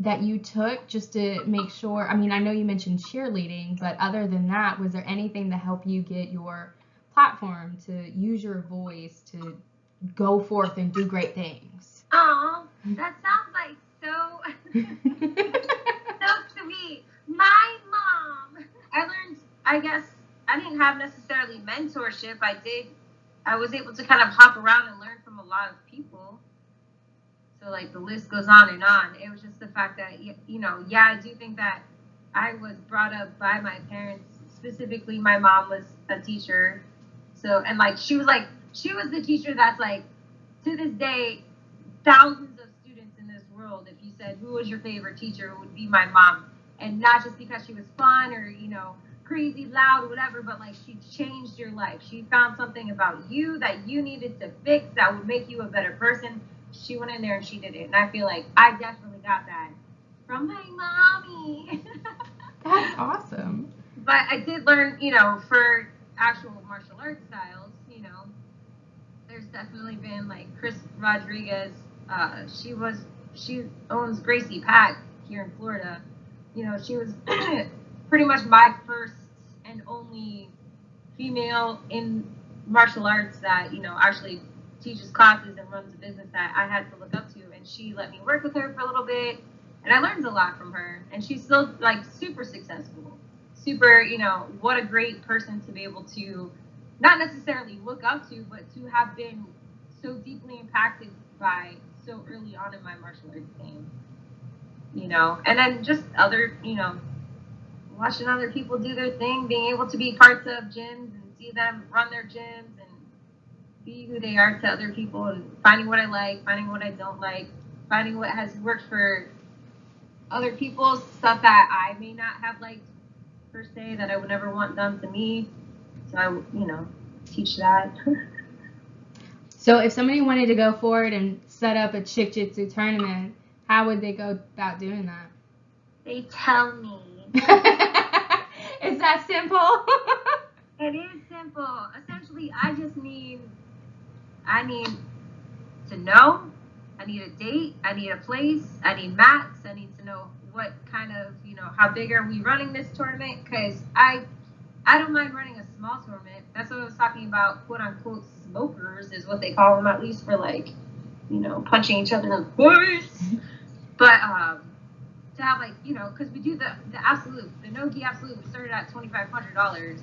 S2: that you took just to make sure? I mean, I know you mentioned cheerleading, but other than that, was there anything to help you get your platform to use your voice to go forth and do great things.
S3: Oh, that sounds like so so sweet. My mom, I learned. I guess I didn't have necessarily mentorship. I did. I was able to kind of hop around and learn from a lot of people. So like the list goes on and on. It was just the fact that you know, yeah, I do think that I was brought up by my parents. Specifically, my mom was a teacher so and like she was like she was the teacher that's like to this day thousands of students in this world if you said who was your favorite teacher? it would be my mom. And not just because she was fun or you know crazy loud whatever but like she changed your life. She found something about you that you needed to fix that would make you a better person. She went in there and she did it. And i feel like i definitely got that from my mommy.
S2: That's awesome.
S3: But i did learn you know for actual martial arts styles, you know, there's definitely been like Chris Rodriguez. Uh, she was she owns Gracie Pack here in Florida. You know, she was pretty much my first and only female in martial arts that you know actually teaches classes and runs a business that I had to look up to. And she let me work with her for a little bit, and I learned a lot from her. And she's still like super successful super, you know, what a great person to be able to not necessarily look up to, but to have been so deeply impacted by so early on in my martial arts game. You know, and then just other, you know, watching other people do their thing, being able to be parts of gyms and see them run their gyms and be who they are to other people and finding what I like, finding what I don't like, finding what has worked for other people, stuff that I may not have liked per se that I would never want done to me. So I, you know, teach that.
S2: so if somebody wanted to go forward and set up a Chick Jitsu tournament, how would they go about doing that?
S3: They tell me
S2: is that simple?
S3: it is simple. Essentially, I just need, I need to know. I need a date. I need a place. I need mats. I need to know what kind of, you know, how big are we running this tournament? Because I, I don't mind running a small tournament. That's what I was talking about. Quote unquote smokers is what they call them, at least for like, you know, punching each other in the face. But um, to have like, you know, because we do the the absolute, the Nogi absolute we started at twenty five hundred dollars,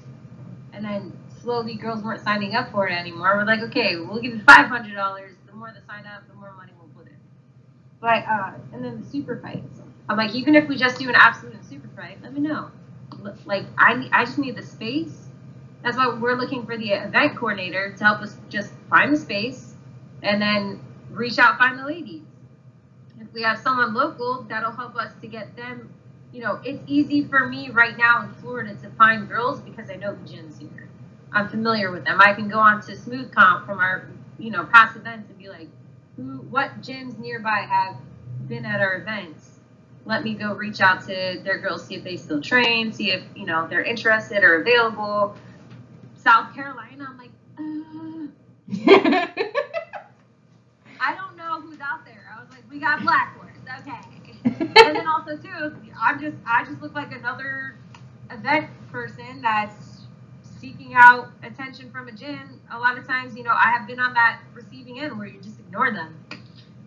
S3: and then slowly girls weren't signing up for it anymore. We're like, okay, we'll give you five hundred dollars. The more they sign up, the more money we'll put in. But uh, and then the super fights. I'm like, even if we just do an absolute super fight, let me know. Like, I I just need the space. That's why we're looking for the event coordinator to help us just find the space, and then reach out, find the ladies. If we have someone local, that'll help us to get them. You know, it's easy for me right now in Florida to find girls because I know the gyms here. I'm familiar with them. I can go on to Smoothcomp from our, you know, past events and be like, who, what gyms nearby have been at our events? Let me go reach out to their girls, see if they still train, see if you know they're interested or available. South Carolina, I'm like, uh, I don't know who's out there. I was like, we got Black Horse, okay. and then also too, I'm just I just look like another event person that's seeking out attention from a gym. A lot of times, you know, I have been on that receiving end where you just ignore them.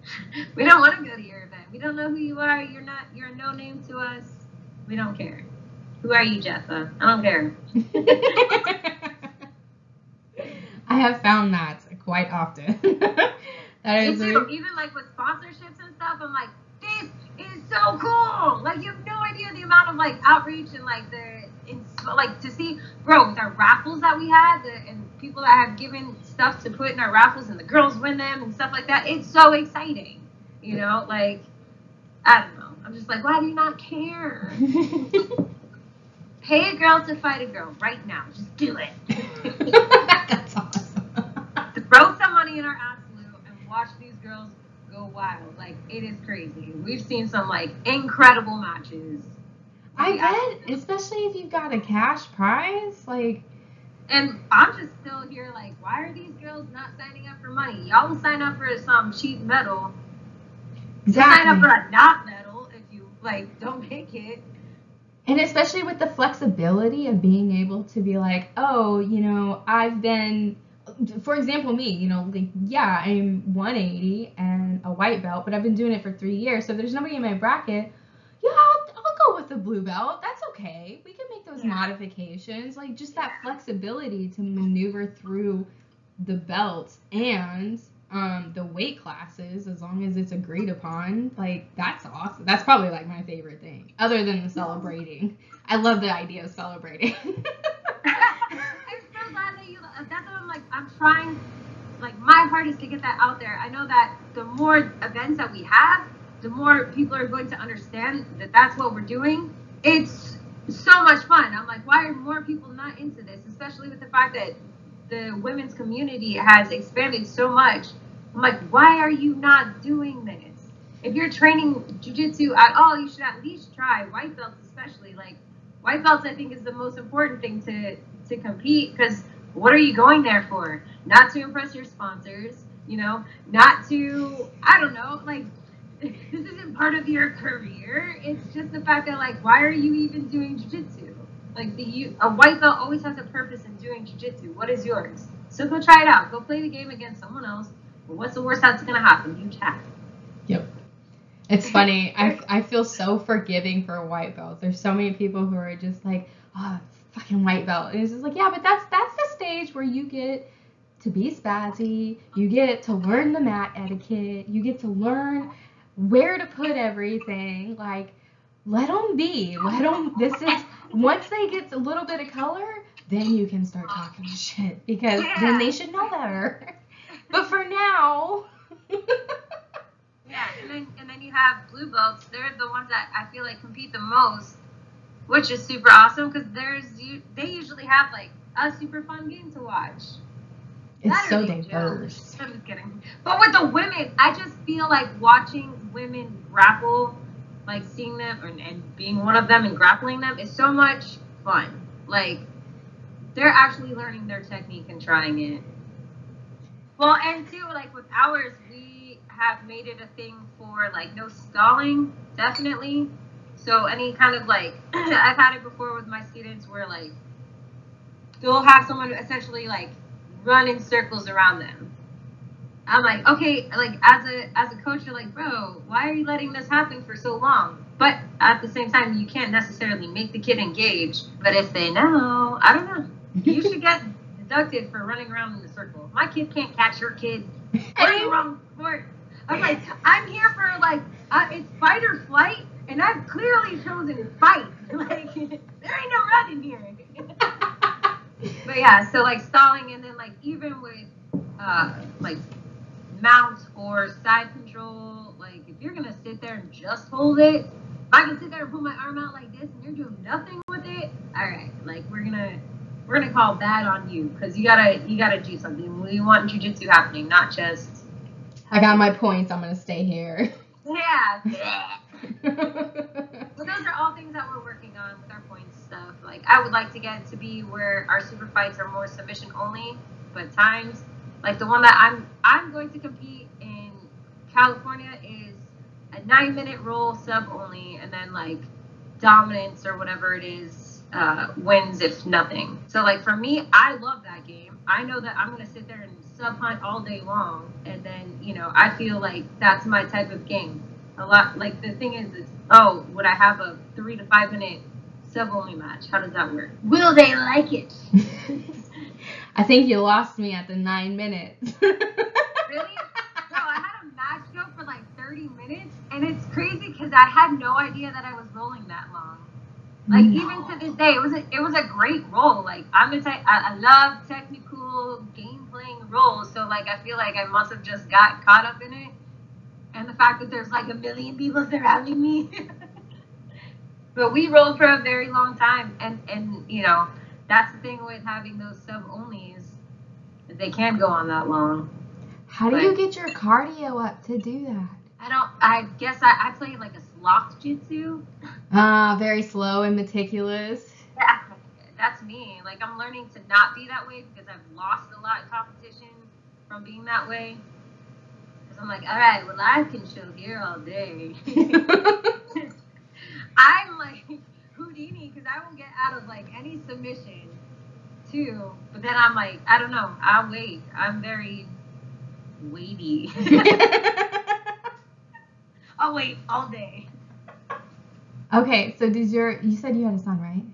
S3: we don't want to go to your event. We don't know who you are. You're not. You're a no name to us. We don't care. Who are you, Jessa? I don't care.
S2: I have found that quite often. that
S3: Me too. Even like with sponsorships and stuff, I'm like, this is so cool. Like you have no idea the amount of like outreach and like the in, like to see, bro, with our raffles that we had the, and people that have given stuff to put in our raffles and the girls win them and stuff like that. It's so exciting. You know, like I don't know. I'm just like, why do you not care? Pay a girl to fight a girl right now. Just do it.
S2: That's awesome.
S3: throw some money in our absolute and watch these girls go wild. Like it is crazy. We've seen some like incredible matches.
S2: I bet, especially if you've got a cash prize, like
S3: And I'm just still here like, why are these girls not signing up for money? Y'all will sign up for some cheap medal. Sign up for a not medal if you like don't make it.
S2: And especially with the flexibility of being able to be like, oh, you know, I've been, for example, me, you know, like, yeah, I'm 180 and a white belt, but I've been doing it for three years. So if there's nobody in my bracket, yeah, I'll, I'll go with the blue belt. That's okay. We can make those
S3: Yeah.
S2: modifications. Like, just that flexibility to maneuver through the belts and um, the weight classes as long as it's agreed upon. Like, that's awesome. That's probably like my favorite thing, other than the celebrating. I love the idea of celebrating.
S3: I'm so glad that you. That's what I'm like. I'm trying, like my hardest to get that out there. I know that the more events that we have, the more people are going to understand that that's what we're doing. It's so much fun. I'm like, why are more people not into this? Especially with the fact that the women's community has expanded so much. I'm like, why are you not doing this? If you're training jujitsu at all, you should at least try white belts, especially like white belts. I think is the most important thing to to compete because what are you going there for? Not to impress your sponsors, you know, not to I don't know, like this isn't part of your career. It's just the fact that like why are you even doing jujitsu? Like the a white belt always has a purpose in doing jujitsu. What is yours? So go try it out. Go play the game against someone else. But what's the worst that's gonna happen? You tap.
S2: Yep. It's funny. I, I feel so forgiving for a white belts. There's so many people who are just like, oh, fucking white belt. And it's just like, yeah, but that's that's the stage where you get to be spazzy. You get to learn the mat etiquette. You get to learn where to put everything. Like, let them be. Let them. This is once they get a little bit of color, then you can start talking shit because then they should know better. But for now.
S3: Yeah, and then and then you have blue belts. They're the ones that I feel like compete the most, which is super awesome because there's you. They usually have like a super fun game to watch.
S2: It's so diverse.
S3: I'm just kidding. But with the women, I just feel like watching women grapple like seeing them and, and being one of them and grappling them is so much fun. Like they're actually learning their technique and trying it. Well, and too, like with ours, we have made it a thing for like no stalling, definitely. So any kind of like, I've had it before with my students where like they'll have someone essentially like run in circles around them. I'm like, okay, like as a as a coach, you're like, bro, why are you letting this happen for so long? But at the same time, you can't necessarily make the kid engage. But if they know, I don't know, you should get deducted for running around in the circle. My kid can't catch your kid. The wrong sport. I'm like, I'm here for like, uh, it's fight or flight, and I've clearly chosen fight. Like, there ain't no running here. but yeah, so like stalling, and then like even with uh like mount or side control, like if you're gonna sit there and just hold it, if I can sit there and put my arm out like this, and you're doing nothing with it. All right, like we're gonna we're gonna call bad on you because you gotta you gotta do something. We want jujitsu happening, not just
S2: I got my points. I'm gonna stay here.
S3: yeah. But those are all things that we're working on with our points stuff. Like I would like to get to be where our super fights are more submission only, but times like the one that I'm I'm going to compete in California is a nine minute roll sub only, and then like dominance or whatever it is uh, wins if nothing. So like for me, I love that game. I know that I'm gonna sit there and sub hunt all day long, and then you know I feel like that's my type of game. A lot like the thing is, is oh, would I have a three to five minute sub only match? How does that work? Will they like it?
S2: I think you lost me at the nine minutes.
S3: really? No, I had a match go for like 30 minutes, and it's crazy because I had no idea that I was rolling that long. Like
S2: No.
S3: even to this day, it was a, it was a great roll. Like I'm the type I, I love technical game playing roles, so like I feel like I must have just got caught up in it, and the fact that there's like a million people surrounding me. but we rolled for a very long time, and and you know that's the thing with having those sub onlys, they can go on that long.
S2: How do you get your cardio up to do that?
S3: I don't. I guess I, I play like a sloth jitsu.
S2: Ah, very slow and meticulous.
S3: Yeah, that's me. Like I'm learning to not be that way because I've lost a lot of competition from being that way. Because I'm like, all right, well I can chill here all day. I'm like Houdini because I won't get out of like any submission too. But then I'm like, I don't know. I'll wait. I'm very weighty. I'll wait all day.
S2: okay, so does your you said you had a son, right?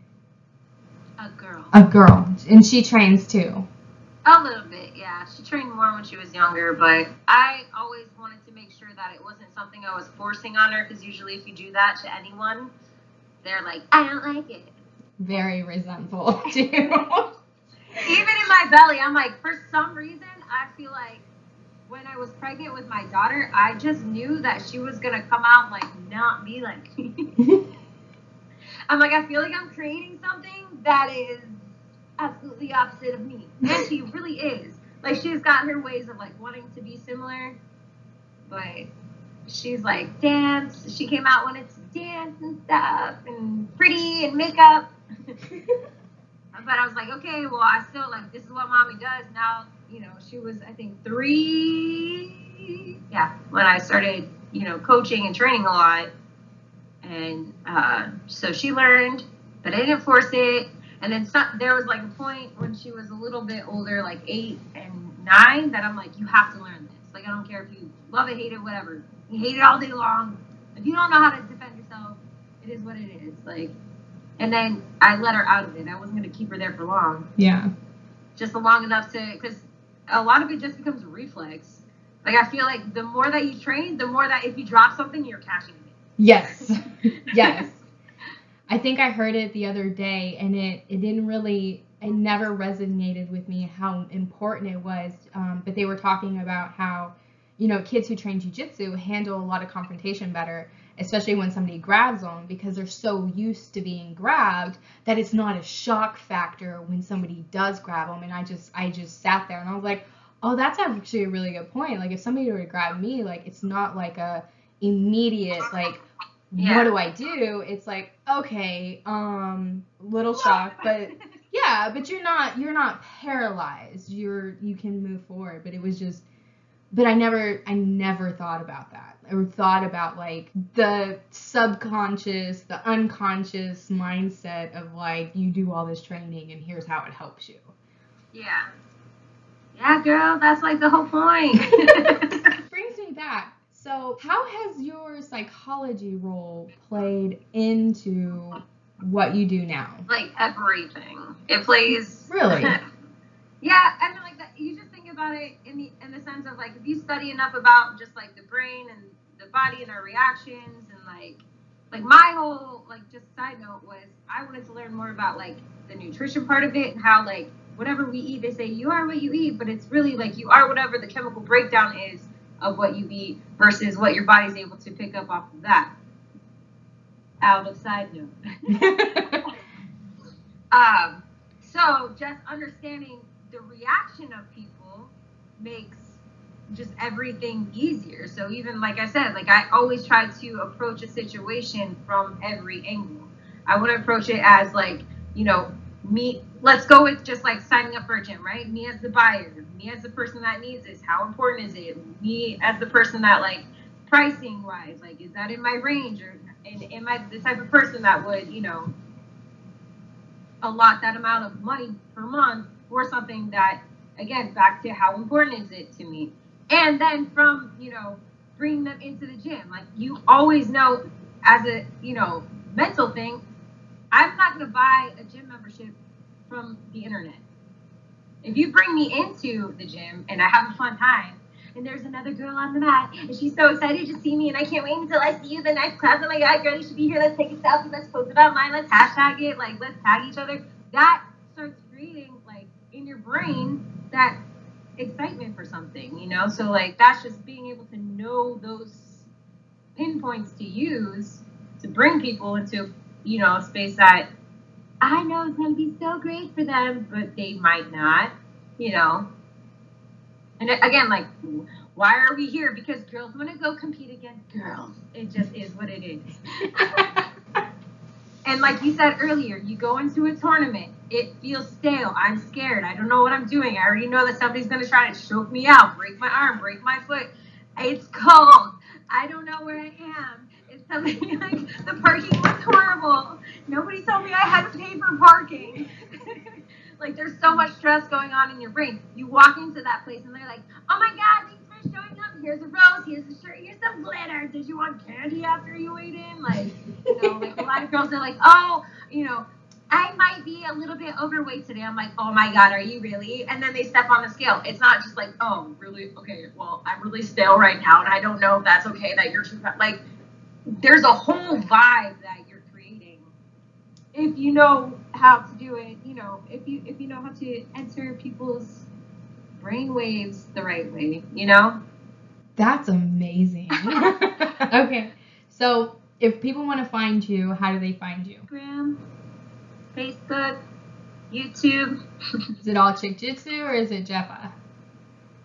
S3: A girl.
S2: A girl, and she trains too.
S3: A little bit, yeah. She trained more when she was younger, but I always wanted to make sure that it wasn't something I was forcing on her because usually if you do that to anyone, they're like, I don't like it.
S2: Very resentful too.
S3: Even in my belly, I'm like, for some reason, I feel like when I was pregnant with my daughter, I just knew that she was gonna come out like not be like me. I'm like, I feel like I'm creating something that is absolutely opposite of me. And she really is. Like she's got her ways of like wanting to be similar, but she's like dance. She came out wanted to dance and stuff and pretty and makeup. but I was like, okay, well, I still like this is what mommy does now. You know, she was I think three, yeah, when I started you know coaching and training a lot, and uh, so she learned, but I didn't force it. And then some, there was like a point when she was a little bit older, like eight and nine, that I'm like, you have to learn this. Like I don't care if you love it, hate it, whatever. You hate it all day long. If you don't know how to defend yourself, it is what it is. Like, and then I let her out of it. I wasn't gonna keep her there for long
S2: yeah.
S3: just long enough to because a lot of it just becomes reflex. Like I feel like the more that you train, the more that if you drop something, you're catching it.
S2: Yes. yes. I think I heard it the other day and it, it didn't really, it never resonated with me how important it was. Um, but they were talking about how, you know, kids who train jujitsu handle a lot of confrontation better, especially when somebody grabs them because they're so used to being grabbed that it's not a shock factor when somebody does grab them. And I just, I just sat there and I was like, oh, that's actually a really good point. Like if somebody were to grab me, like it's not like a immediate, like,
S3: Yeah.
S2: what do I do? It's like, okay, um, little shock, but yeah, but you're not you're not paralyzed. You're you can move forward. But it was just but I never I never thought about that. Or thought about like the subconscious, the unconscious mindset of like you do all this training and here's how it helps you.
S3: yeah. Yeah, girl, that's like the whole point.
S2: brings me back. So, how has your psychology role played into what you do now?
S3: like everything. It plays
S2: Really?
S3: yeah, I mean like that you just about it in the in the sense of like if you study enough about just like the brain and the body and our reactions and like like my whole like just side note was I wanted to learn more about like the nutrition part of it and how like whatever we eat they say you are what you eat but it's really like you are whatever the chemical breakdown is of what you eat versus what your body's able to pick up off of that. Out of side note. Um, so just understanding the reaction of people makes just everything easier. So even like I said, like I always try to approach a situation from every angle. I want to approach it as like, you know, me let's go with just like signing up for a gym, right? Me as the buyer, me as the person that needs this, how important is it? Me as the person that like pricing wise, like is that in my range or and am I the type of person that would, you know, allot that amount of money per month for something that again back to how important is it to me? And then from you know bringing them into the gym. Like you always know as a you know mental thing i'm not going to buy a gym membership from the internet. If you bring me into the gym and i have a fun time and there's another girl on the mat and she's so excited to see me and i can't wait until i see you the next class. Oh my god girl you should be here. Let's take a selfie. Let's post it online let's hashtag it. Like let's tag each other. That starts creating like in your brain that excitement for something you know so like that's just being able to know those pinpoints to use to bring people into you know a space that i know is going to be so great for them but they might not you know and again, like, why are we here? Because girls want to go compete against girls. It just is what it is. and like you said earlier, you go into a tournament, it feels stale. I'm scared. I don't know what I'm doing. I already know that somebody's going to try to choke me out, break my arm, break my foot. It's cold. I don't know where I am. It's something like the parking was horrible. Nobody told me I had to pay for parking. like there's so much stress going on in your brain. You walk into that place and they're like, "Oh my God, thanks for showing up. Here's a rose. Here's a shirt. Here's some glitter. Did you want candy after you ate in?" Like, you know, like a lot of girls are like, "Oh, you know." I might be a little bit overweight today. I'm like, oh my god, are you really? And then they step on the scale. It's not just like, oh, really? Okay, well, I'm really stale right now, and I don't know if that's okay that you're too fat. Like, there's a whole vibe that you're creating if you know how to do it. You know, if you if you know how to enter people's brain waves the right way. You know.
S2: That's amazing. okay. So, if people want to find you, how do they find you?
S3: Instagram, Facebook, YouTube.
S2: Is it all Chick Jitsu or is it Jeffa?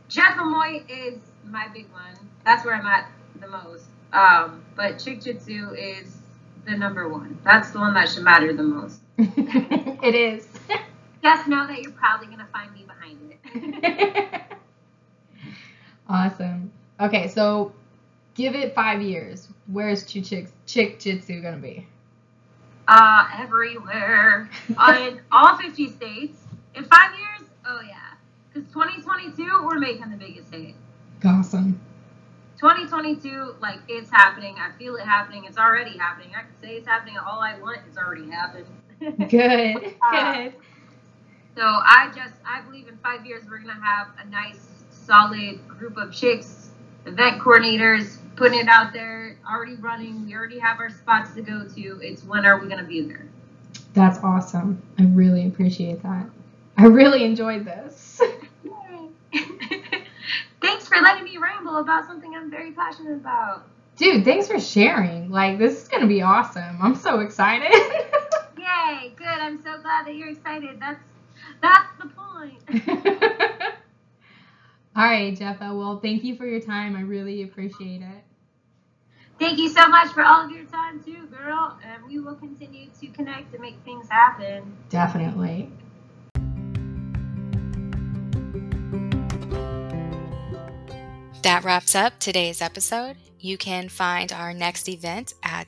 S3: Jeff Amoy is my big one. That's where I'm at the most. Um, but Chick Jitsu is the number one. That's the one that should matter the most.
S2: it is.
S3: Just know that you're probably gonna find me behind it.
S2: awesome. Okay, so give it five years. Where's Chick Jitsu gonna be?
S3: Uh, everywhere in all 50 states. In five years, oh yeah. Because 2022, we're making the biggest hit.
S2: Awesome.
S3: 2022, like it's happening. I feel it happening. It's already happening. I can say it's happening. All I want, it's already happened.
S2: Good.
S3: Uh,
S2: Good.
S3: So I just I believe in five years we're gonna have a nice solid group of chicks, event coordinators, putting it out there, already running. We already have our spots to go to. It's when are we gonna be there?
S2: That's awesome. I really appreciate that. I really enjoyed this.
S3: Thanks for letting me ramble about something I'm very passionate about.
S2: Dude, thanks for sharing. Like, this is gonna be awesome. I'm so excited.
S3: Yay! Good. I'm so glad that you're excited. That's that's the point.
S2: All right, Jeffa. Well, thank you for your time. I really appreciate it.
S3: Thank you so much for all of your time too, girl, and we will continue to connect and make things happen.
S4: Definitely.
S2: That wraps up today's episode. You can find our next event at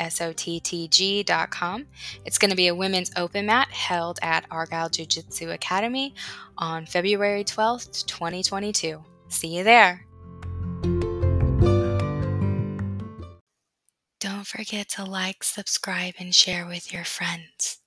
S2: www.sottg.com. It's going to be a women's open mat held at Argyle Jiu Jitsu Academy on February 12th, 2022. See you there. Don't forget to like, subscribe, and share with your friends.